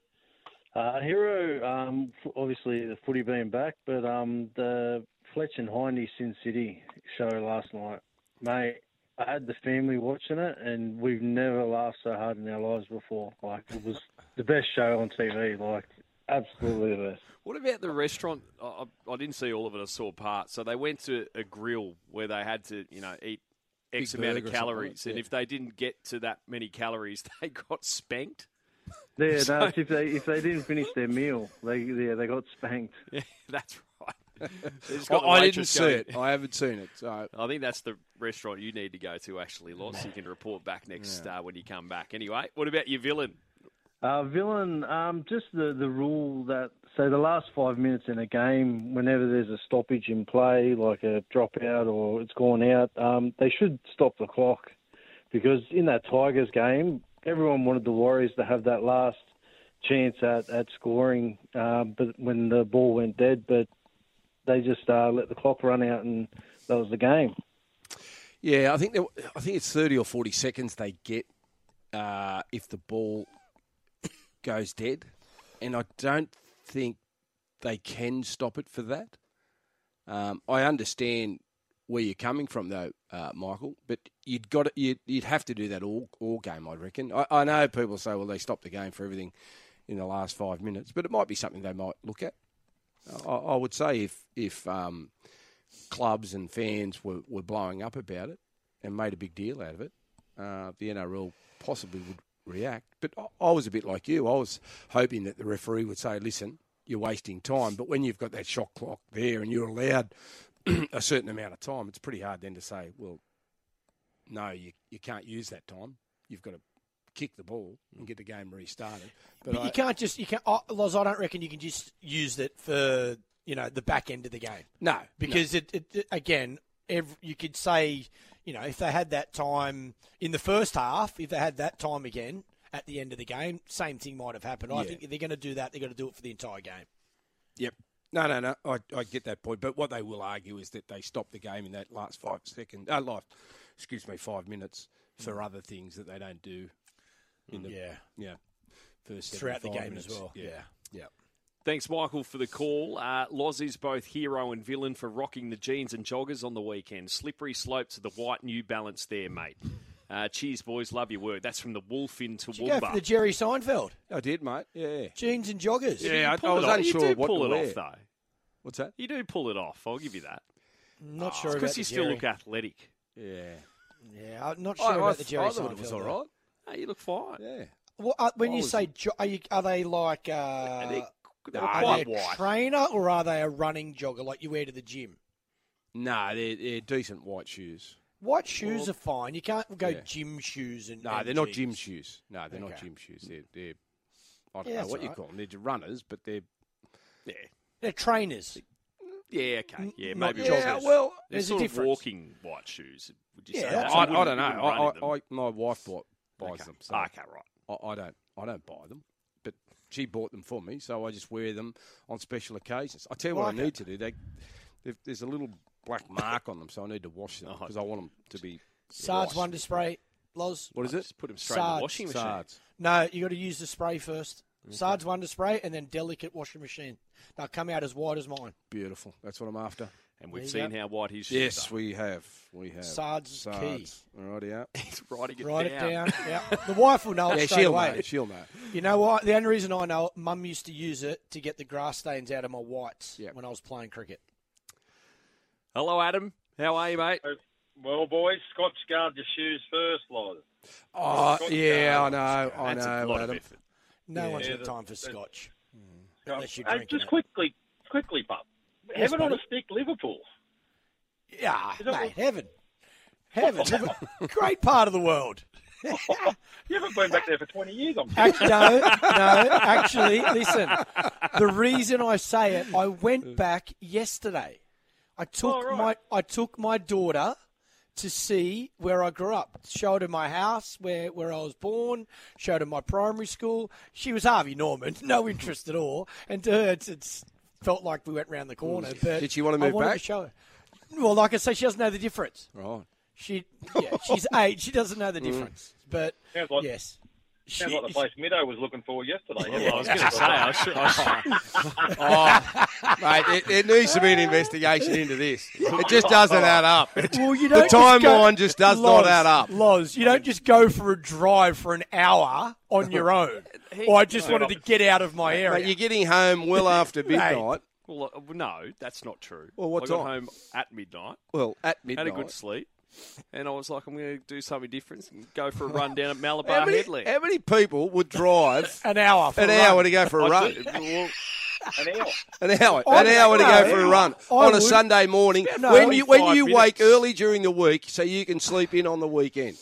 Speaker 8: Uh, hero, um, obviously the footy being back, but um, the Fletch and Hindy Sin City show last night, mate. I had the family watching it, and we've never laughed so hard in our lives before. Like it was the best show on TV. Like absolutely the best.
Speaker 1: What about the restaurant? I, I I didn't see all of it. I saw parts. So they went to a grill where they had to, you know, eat X
Speaker 2: Big
Speaker 1: amount of
Speaker 2: or something,
Speaker 1: calories, and if they didn't get to that many calories, they got spanked.
Speaker 8: Yeah,
Speaker 1: So-
Speaker 8: no, if they if they didn't finish their meal, they yeah they got spanked.
Speaker 1: Yeah, that's right. They
Speaker 2: I,
Speaker 1: got
Speaker 2: I didn't
Speaker 1: waitress
Speaker 2: see
Speaker 1: going-
Speaker 2: it. I haven't seen it. So
Speaker 1: I think that's the restaurant you need to go to, actually, Loz. You can report back next uh, when you come back. Anyway, what about your villain?
Speaker 8: Uh, villain, um, just the, the rule that so the last five minutes in a game, whenever there's a stoppage in play, like a dropout or it's gone out, um, they should stop the clock because in that Tigers game, everyone wanted the Warriors to have that last chance at at scoring, um, but when the ball went dead, but they just uh, let the clock run out and that was the game.
Speaker 2: Yeah, I think there, I think it's thirty or forty seconds they get uh, if the ball goes dead, and I don't think they can stop it for that. Um, I understand where you're coming from, though, uh, Michael, but you'd got to, you'd, you'd have to do that all all game. I reckon. I, I know people say, well, they stopped the game for everything in the last five minutes, but it might be something they might look at. I, I would say if if um, clubs and fans were, were blowing up about it and made a big deal out of it, uh, the NRL possibly would react. But I, I was a bit like you. I was hoping that the referee would say, listen, you're wasting time. But when you've got that shot clock there and you're allowed a certain amount of time, it's pretty hard then to say, well, no, you, you can't use that time. You've got to kick the ball and get the game restarted. But,
Speaker 3: But
Speaker 2: I,
Speaker 3: you can't just you can't. Oh, Loz, I don't reckon you can just use it for you know the back end of the game
Speaker 2: no,
Speaker 3: because it, it, it- again, ev you could say you know if they had that time in the first half, if they had that time again at the end of the game, same thing might have happened. I think if they're going to do that, they're going to do it for the entire game.
Speaker 2: Yep. No, no, no. I, I get that point, but what they will argue is that they stopped the game in that last five second, uh, last, excuse me, five minutes for other things that they don't do in the
Speaker 3: Yeah.
Speaker 2: yeah first
Speaker 3: Throughout the
Speaker 2: 75
Speaker 3: game as well. Yeah. Yeah.
Speaker 1: Thanks, Michael, for the call. Uh, Loz is both hero and villain for rocking the jeans and joggers on the weekend. Slippery slopes of the white New Balance there, mate. Uh, cheers, boys. Love your work. That's from the Wolf in
Speaker 3: Did you go for the Jerry Seinfeld
Speaker 2: I did, mate. Yeah.
Speaker 3: jeans and joggers?
Speaker 2: Yeah, I, I was
Speaker 1: off.
Speaker 2: unsure
Speaker 1: You do
Speaker 2: what
Speaker 1: pull it
Speaker 2: wear.
Speaker 1: off, though.
Speaker 2: What's that?
Speaker 1: You do pull it off. I'll give you that.
Speaker 3: not sure about
Speaker 1: Because
Speaker 3: the
Speaker 1: you still
Speaker 3: Jerry.
Speaker 1: look athletic.
Speaker 2: Yeah.
Speaker 3: Yeah, I'm not sure
Speaker 2: I,
Speaker 3: about
Speaker 2: I,
Speaker 3: the Jerry
Speaker 2: I thought it was
Speaker 3: Seinfeld,
Speaker 2: all
Speaker 3: though.
Speaker 2: right.
Speaker 1: You look fine.
Speaker 2: Yeah.
Speaker 3: What, uh, when
Speaker 2: I
Speaker 3: you say, jo- are, you, are they like uh,
Speaker 1: they, they were
Speaker 3: are they a
Speaker 1: white.
Speaker 3: trainer or are they a running jogger like you wear to the gym?
Speaker 2: No, they're, they're decent white shoes.
Speaker 3: White shoes are fine. You can't go
Speaker 2: Yeah.
Speaker 3: gym shoes and
Speaker 2: No,
Speaker 3: and
Speaker 2: they're not gym shoes. No, they're not gym shoes. They're, they're I don't
Speaker 3: Yeah,
Speaker 2: know what you call them. They're runners, but they're
Speaker 1: Yeah.
Speaker 3: They're trainers.
Speaker 1: Yeah, okay. Yeah, maybe
Speaker 2: yeah.
Speaker 1: joggers.
Speaker 2: Well,
Speaker 1: They're
Speaker 3: There's a difference.
Speaker 1: walking white shoes. Would you
Speaker 3: Yeah,
Speaker 1: say? that?
Speaker 2: I, I don't know.
Speaker 1: you wouldn't run in
Speaker 2: I. I, my wife bought buys
Speaker 1: Okay.
Speaker 2: them. So
Speaker 1: Okay, right.
Speaker 2: I, I don't. I don't buy them, but she bought them for me, so I just wear them on special occasions. I tell you what
Speaker 3: Like
Speaker 2: I need
Speaker 3: it.
Speaker 2: to do. They, there's a little black mark on them, so I need to wash them oh, because I want them to be.
Speaker 3: Sards
Speaker 2: washed.
Speaker 3: Wonder Spray, Loz.
Speaker 2: What is it?
Speaker 1: Just put them straight in the washing machine.
Speaker 2: Sards.
Speaker 3: No, you got to use the spray first. Sards Wonder Spray and then delicate washing machine. They'll come out as white as mine.
Speaker 2: Beautiful. That's what I'm after.
Speaker 1: And we've
Speaker 3: There you
Speaker 1: seen how white his shoes
Speaker 2: Yes,
Speaker 1: are.
Speaker 2: we have. We have.
Speaker 3: Sards is key.
Speaker 2: Sards. All right, yeah.
Speaker 1: He's writing it
Speaker 3: Write
Speaker 1: down.
Speaker 3: it down. yeah. The wife will know it
Speaker 2: Yeah,
Speaker 3: straight
Speaker 2: she'll
Speaker 3: away.
Speaker 2: know. She'll know.
Speaker 3: You know what? The only reason I know it, Mum used to use it to get the grass stains out of my whites
Speaker 2: Yep.
Speaker 3: when I was playing cricket.
Speaker 1: Hello, Adam. How are you, mate?
Speaker 9: Well, boys, Scotch guard your shoes first, Loz.
Speaker 2: Oh,
Speaker 9: Scotch
Speaker 2: yeah, I know. I
Speaker 1: That's
Speaker 2: know, Adam.
Speaker 3: No
Speaker 2: Yeah.
Speaker 3: one's
Speaker 9: Yeah,
Speaker 3: got time for scotch.
Speaker 9: Uh,
Speaker 3: Unless you're drinking
Speaker 9: just
Speaker 3: it.
Speaker 9: quickly, quickly, pup.
Speaker 3: Yes,
Speaker 9: Heaven on a stick, Liverpool.
Speaker 3: Yeah, mate,
Speaker 9: what-
Speaker 3: heaven. Heaven. Great part of the world.
Speaker 9: You haven't been back there for 20 years, I'm
Speaker 3: Actually, no, no, actually, listen. The reason I say it, I went back yesterday. I oh, took
Speaker 9: Oh, right.
Speaker 3: my I took my daughter to see where I grew up. Showed her my house where, where I was born. Showed her my primary school. She was Harvey Norman, no interest at all. And to her, it's, it's felt like we went round the corner. Mm. But
Speaker 2: Did she wanna move
Speaker 3: wanted
Speaker 2: back?
Speaker 3: To show her. Well, like I say, she doesn't know the difference.
Speaker 2: Right.
Speaker 3: She, yeah, she's eight. She doesn't know the mm. difference. But
Speaker 9: like-
Speaker 3: yes,
Speaker 9: Sounds like the place Middo was looking for yesterday.
Speaker 1: Well, I was going to say, I should, I should,
Speaker 2: Oh, mate, it, it needs to be an investigation into this. It just doesn't add up.
Speaker 3: Well, you
Speaker 2: the
Speaker 3: don't just go-
Speaker 2: timeline just does
Speaker 3: Loz,
Speaker 2: not add up.
Speaker 3: Loz, you don't just go for a drive for an hour on your own. or I just wanted to get out of my area.
Speaker 2: Mate, you're getting home well after midnight.
Speaker 1: well, uh, no, that's not true.
Speaker 2: Well, what
Speaker 1: I got
Speaker 2: time?
Speaker 1: home at midnight,
Speaker 2: Well, at midnight.
Speaker 1: had a good sleep, and I was like, I'm going to do something different and go for a run down at
Speaker 2: how,
Speaker 1: Malabar
Speaker 2: many,
Speaker 1: Headley.
Speaker 2: how many people would drive
Speaker 3: an hour. For
Speaker 2: an
Speaker 3: a
Speaker 2: hour
Speaker 3: run.
Speaker 2: to go for a
Speaker 1: I
Speaker 2: run?
Speaker 1: did- well,
Speaker 9: An hour.
Speaker 2: An hour,
Speaker 3: I
Speaker 2: an hour to go for a run
Speaker 3: I
Speaker 2: on a
Speaker 3: would-
Speaker 2: Sunday morning
Speaker 3: No,
Speaker 2: when you when you
Speaker 1: minutes.
Speaker 2: wake early during the week so you can sleep in on the weekend.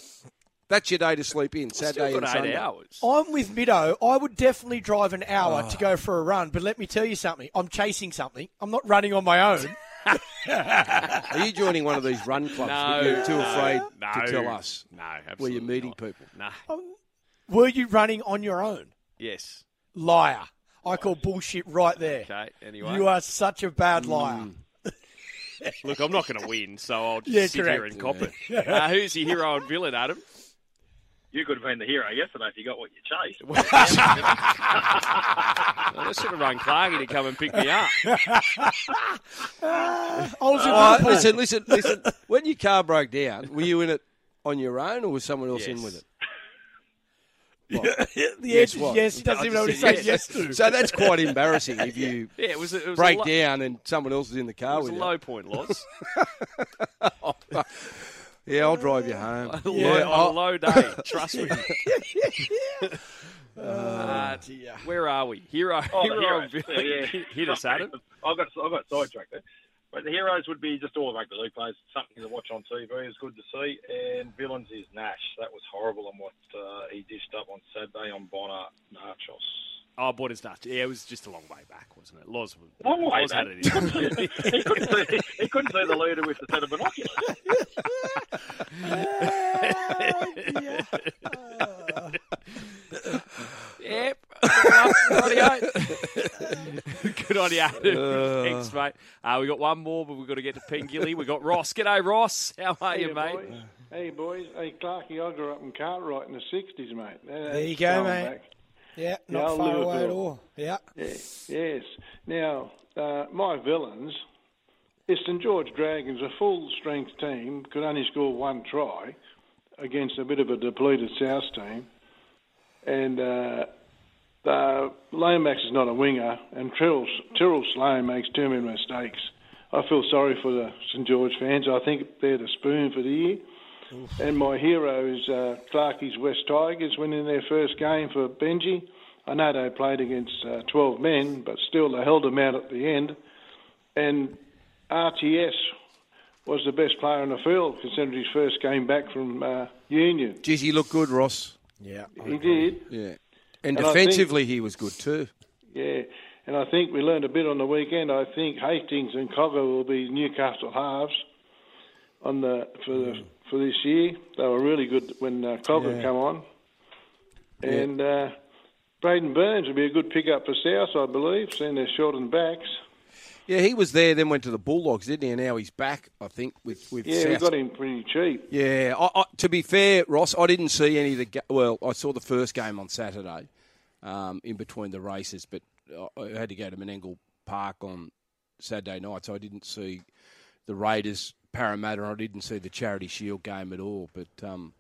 Speaker 2: That's your day to sleep in,
Speaker 1: still
Speaker 2: Saturday
Speaker 1: got
Speaker 2: and
Speaker 1: eight
Speaker 2: Sunday.
Speaker 1: hours.
Speaker 3: I'm with Middo. I would definitely drive an hour
Speaker 2: Oh.
Speaker 3: to ah. go for a run. But let me tell you something. I'm chasing something. I'm not running on my own.
Speaker 2: Are you joining one of these run clubs
Speaker 1: No,
Speaker 2: you're too
Speaker 1: no,
Speaker 2: afraid
Speaker 1: no,
Speaker 2: to tell us
Speaker 1: No, absolutely
Speaker 2: where you're meeting
Speaker 1: not.
Speaker 2: people?
Speaker 1: No.
Speaker 3: Were you running on your own?
Speaker 1: Yes.
Speaker 3: Liar. I call bullshit right there.
Speaker 1: Okay. Anyway,
Speaker 3: You are such a bad liar.
Speaker 1: look, I'm not going to win, so I'll just
Speaker 3: Yeah,
Speaker 1: sit here and cop it. Uh, who's your hero and villain, Adam?
Speaker 9: You could have been the hero yesterday if you got what you chased.
Speaker 1: Well, I should have run Clarky to come and pick me up.
Speaker 3: I was in Liverpool.
Speaker 2: listen, listen, listen. When your car broke down, were you in it on your own or was someone else in with it?
Speaker 3: the
Speaker 2: Yes,
Speaker 3: answer is yes. He doesn't even know what
Speaker 1: just
Speaker 3: he's
Speaker 1: said
Speaker 3: yes to.
Speaker 2: So that's quite embarrassing if you
Speaker 1: Yeah, it was. It was
Speaker 2: break
Speaker 1: lo-
Speaker 2: down and someone else is in the
Speaker 1: It
Speaker 2: car
Speaker 1: was a
Speaker 2: with
Speaker 1: low point, Loz.
Speaker 2: You. Yeah, I'll drive you home.
Speaker 1: Low-
Speaker 2: Yeah,
Speaker 1: on
Speaker 2: I'll-
Speaker 1: a low day, trust me. Uh, where are we? Hero,
Speaker 9: Oh, the
Speaker 1: hero,
Speaker 9: heroes.
Speaker 1: and
Speaker 9: Yeah,
Speaker 1: villain.
Speaker 9: yeah.
Speaker 1: Hit us, Adam.
Speaker 9: I got I got sidetracked there. But the heroes would be just all the rugby league players, something to watch on TV. It's good to see. And villains is Nash. That was horrible on what uh, he dished up on Saturday on Bonner Nachos.
Speaker 1: Oh, Borders nuts. Yeah, it was just a long way back, wasn't it? Loz,
Speaker 9: Long way
Speaker 1: Loz had it
Speaker 9: He couldn't, see, he, couldn't see, he couldn't see the leader with the set of binoculars.
Speaker 1: Good on you, Adam. Thanks, mate. Uh, we got one more, but we've got to get to Pengilly. we got Ross. G'day, Ross. How are you, mate?
Speaker 10: Boys. Hey, boys. Hey, Clarky, I grew up in Cartwright in the 60s, mate.
Speaker 3: There you go, mate. Yeah, not
Speaker 10: Yeah,
Speaker 3: far away at all. Yeah.
Speaker 10: Yeah, yes. Now, uh, my villains, is St George Dragons, a full-strength team, could only score one try against a bit of a depleted South team. And uh, uh, Lomax is not a winger, and Tyrell, Tyrell Sloan makes too many mistakes. I feel sorry for the St George fans. I think they're the spoon for the year. And my hero is uh, Clarkie's West Tigers winning their first game for Benji. I know they played against uh, 12 men, but still they held them out at the end. And RTS was the best player in the field, considering his first game back from uh, Union.
Speaker 2: Geez, he looked good, Ross.
Speaker 3: Yeah.
Speaker 10: He did,
Speaker 2: Yeah. And,
Speaker 10: And
Speaker 2: defensively, he was good too.
Speaker 10: yeah. And I think we learned a bit on the weekend. I think Hastings and Cogger will be Newcastle halves on the for the for this year. They were really good when uh, Cogger
Speaker 3: Yeah.
Speaker 10: come on. And uh, Braidon Burns will be a good pickup for South, I believe, seeing they're short on backs.
Speaker 2: Yeah, he was there, then went to the Bulldogs, didn't he? And now he's back, I think, with with
Speaker 10: Yeah, we
Speaker 2: South.
Speaker 10: got him pretty cheap.
Speaker 2: Yeah, I, I, to be fair, Ross, I didn't see any of the. Ga- well, I saw the first game on Saturday, um, in between the races, but I I had to go to Menangle Park on Saturday night, so I didn't see the Raiders Parramatta. I didn't see the Charity Shield game at all. But um,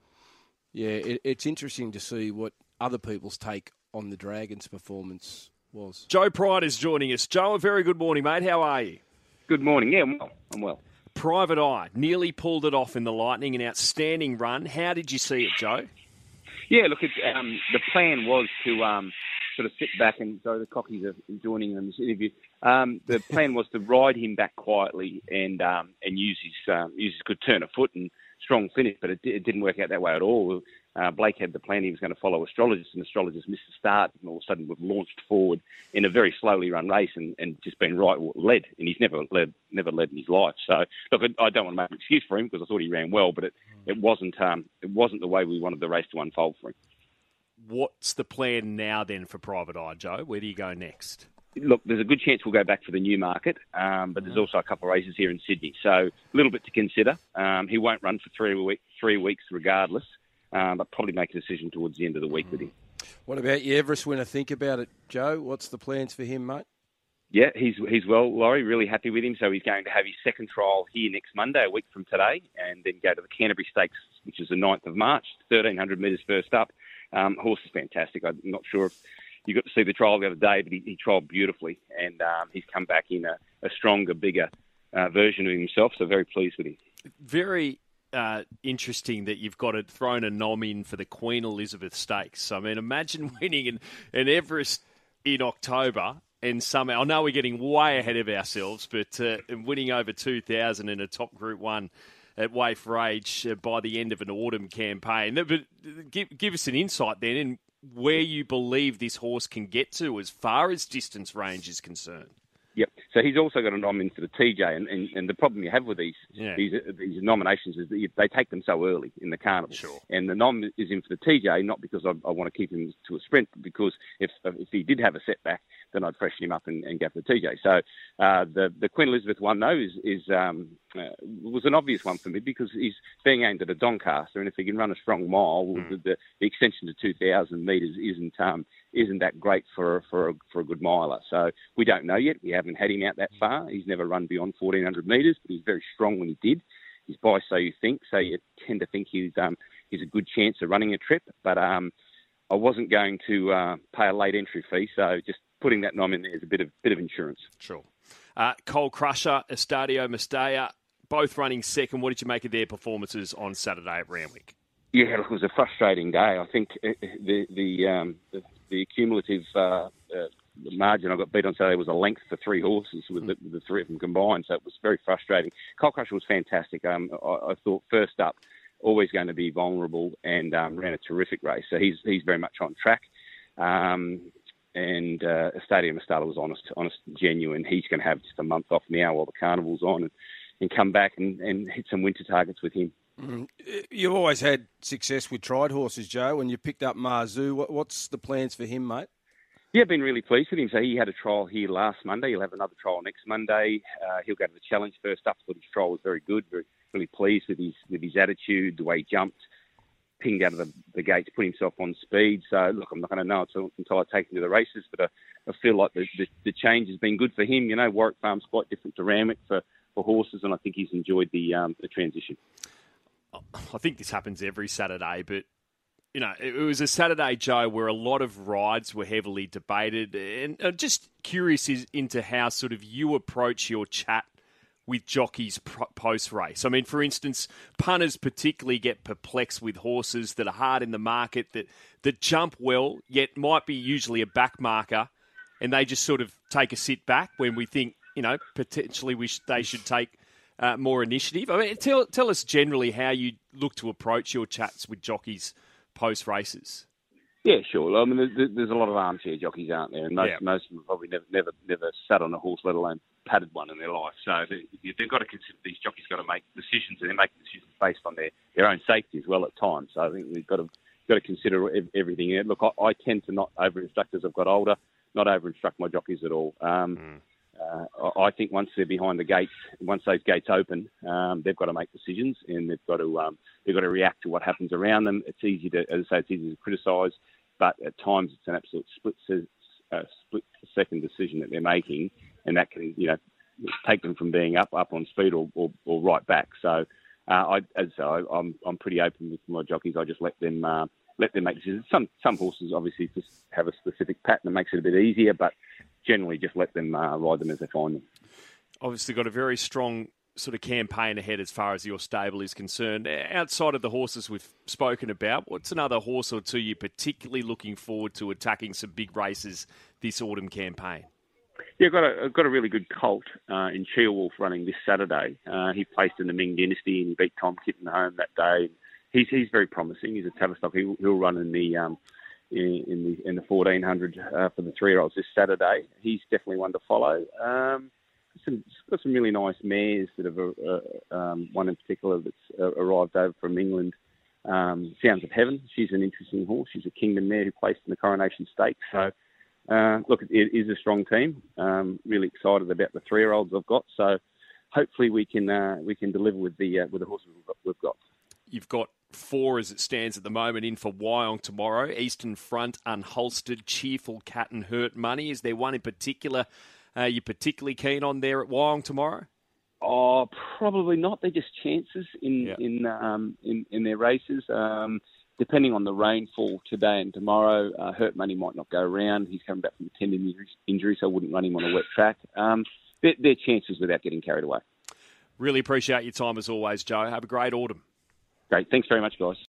Speaker 2: yeah, it, it's interesting to see what other people's take on the Dragons' performance was.
Speaker 1: Joe Pride is joining us. Joe, a very good morning, mate. How are you?
Speaker 11: Good morning. Yeah, I'm well. I'm well.
Speaker 1: Private Eye nearly pulled it off in the Lightning, an outstanding run. How did you see it, Joe?
Speaker 11: Yeah, look, it's, um, the plan was to um, sort of sit back and so the cockies are joining in this interview. Um, the plan was to ride him back quietly and um, and use his um, use his good turn of foot and strong finish, but it, it didn't work out that way at all. Uh, Blake had the plan he was going to follow astrologist, and astrologist missed the start, and all of a sudden we've launched forward in a very slowly run race and, and just been right led, and he's never led never led in his life. So look, I, I don't want to make an excuse for him because I thought he ran well, but it, it wasn't um, it wasn't the way we wanted the race to unfold for him.
Speaker 1: What's the plan now then for Private Eye, Joe? Where do you go next?
Speaker 11: look, there's a good chance we'll go back for the new market, um, but there's also a couple of races here in Sydney, so a little bit to consider. Um, he won't run for three week, three weeks regardless, um, but probably make a decision towards the end of the week with him.
Speaker 2: What about your Everest winner? Think about it, Joe. What's the plans for him, mate?
Speaker 11: Yeah, he's he's well, Laurie. Really happy with him. So he's going to have his second trial here next Monday, a week from today, and then go to the Canterbury Stakes, which is the 9th of March, 1300 metres first up. Um, horse is fantastic. I'm not sure if you got to see the trial the other day, but he, he trialled beautifully, and um, he's come back in a, a stronger, bigger uh, version of himself. So very pleased with him.
Speaker 1: Very uh, interesting that you've got it thrown a nom in for the Queen Elizabeth Stakes. I mean, imagine winning an, an Everest in October and somehow I know we're getting way ahead of ourselves, but uh, winning over two thousand in a top Group One at weight-for-age uh, by the end of an autumn campaign. But give, give us an insight then in where you believe this horse can get to as far as distance range is concerned.
Speaker 11: So he's also got a nom for the TJ, and, and, and the problem you have with these
Speaker 1: Yeah.
Speaker 11: these these nominations is that they take them so early in the carnival.
Speaker 1: Sure.
Speaker 11: And the nom is in for the TJ, not because I, I want to keep him to a sprint, but because if if he did have a setback, then I'd freshen him up and, and go for the TJ. So uh, the the Queen Elizabeth one though is is um, uh, was an obvious one for me because he's being aimed at a Doncaster, and if he can run a strong mile, the, the, the extension to 2,000 metres isn't um, isn't that great for for a, for a good miler. So we don't know yet. We haven't had him out that far. He's never run beyond 1,400 metres, but he's very strong when he did. He's by so you think, so you tend to think he's um, he's a good chance of running a trip. But um, I wasn't going to uh, pay a late entry fee, so just putting that nom in there is a bit of bit of insurance.
Speaker 1: Sure. Uh, Cole Crusher, Estadio Mestalla, both running second. What did you make of their performances on Saturday at Randwick?
Speaker 11: Yeah, it was a frustrating day. I think uh, the the um, the, the cumulative uh, uh, margin I got beat on Saturday was a length for three horses with the, with the three of them combined. So it was very frustrating. Coal Crusher was fantastic. Um, I, I thought first up, always going to be vulnerable, and um, ran a terrific race. So he's he's very much on track. Um, and uh, Estadio Mestalla was honest, honest, and genuine. He's going to have just a month off now while the carnival's on, and, and come back and, and hit some winter targets with him.
Speaker 2: Mm. You've always had success with tried horses, Joe, and you picked up Marzu. What's the plans for him, mate?
Speaker 11: Yeah, been really pleased with him. So he had a trial here last Monday. He'll have another trial next Monday. Uh, he'll go to the challenge first up. Thought his trial was very good. Very, really pleased with his with his attitude, the way he jumped, pinged out of the, the gates, put himself on speed. So look, I'm not going to know until, until I take him to the races, but I, I feel like the, the the change has been good for him. You know, Warwick Farm's quite different to Randwick for, for horses, and I think he's enjoyed the um, the transition.
Speaker 1: I think this happens every Saturday, but you know, it was a Saturday, Joe, where a lot of rides were heavily debated, and I'm just curious is, into how sort of you approach your chat with jockeys post race. I mean, for instance, punters particularly get perplexed with horses that are hard in the market that that jump well, yet might be usually a back marker, and they just sort of take a sit back when we think you know potentially we sh- they should take uh, more initiative. I mean, tell tell us generally how you look to approach your chats with jockeys post races.
Speaker 11: Yeah, sure. I mean, there's, a lot of armchair jockeys, aren't there? And most,
Speaker 1: Yeah.
Speaker 11: most of them probably never, never, never sat on a horse, let alone padded one in their life. So they, they've got to consider these jockeys got to make decisions, and they're making decisions based on their, their own safety as well at times. So I think we've got to got to consider everything. Look, I, I tend to not over instruct as I've got older, not over instruct my jockeys at all. Um, uh, I think once they're behind the gates, once those gates open, um, they've got to make decisions and they've got to um, they've got to react to what happens around them. It's easy to, as I say, it's easy to criticise, but at times it's an absolute split se- uh, split second decision that they're making, and that can you know take them from being up up on speed or, or, or right back. So, uh, I, as I I- I'm I'm pretty open with my jockeys. I just let them uh, let them make decisions. Some some horses obviously just have a specific pattern that makes it a bit easier, but generally just let them uh, ride them as they find them.
Speaker 1: Obviously, got a very strong sort of campaign ahead as far as your stable is concerned. Outside of the horses we've spoken about, what's another horse or two you're particularly looking forward to attacking some big races this autumn campaign?
Speaker 11: Yeah, got a got a really good colt uh, in Wolf running this Saturday. Uh, he placed in the Ming Dynasty and he beat Tom Kitten home that day. He's he's very promising. He's a Tavistock. He'll, he'll run in the um, in, in the in the fourteen hundred uh, for the three year olds this Saturday. He's definitely one to follow. Um, some got some really nice mares that have uh, um, one in particular that's uh, arrived over from England. Um, Sounds of Heaven. She's an interesting horse. She's a Kingman mare who placed in the Coronation Stakes. So uh, look, it is a strong team. Um, really excited about the three-year-olds I've got. So hopefully we can uh, we can deliver with the uh, with the horses. We've got.
Speaker 1: You've got four as it stands at the moment in for Wyong tomorrow. Eastern Front, Unholstered, Cheerful Cat and Hurt Money. Is there one in particular uh, you're particularly keen on there at Wyong tomorrow?
Speaker 11: Oh, probably not. They're just chances in in, um, in in their races. Um, depending on the rainfall today and tomorrow, uh, Hurt Money might not go around. He's coming back from a tendon injury, injury so I wouldn't run him on a wet track. Um, they're chances without getting carried away.
Speaker 1: Really appreciate your time as always, Joe. Have a great autumn.
Speaker 11: Great. Thanks very much, guys.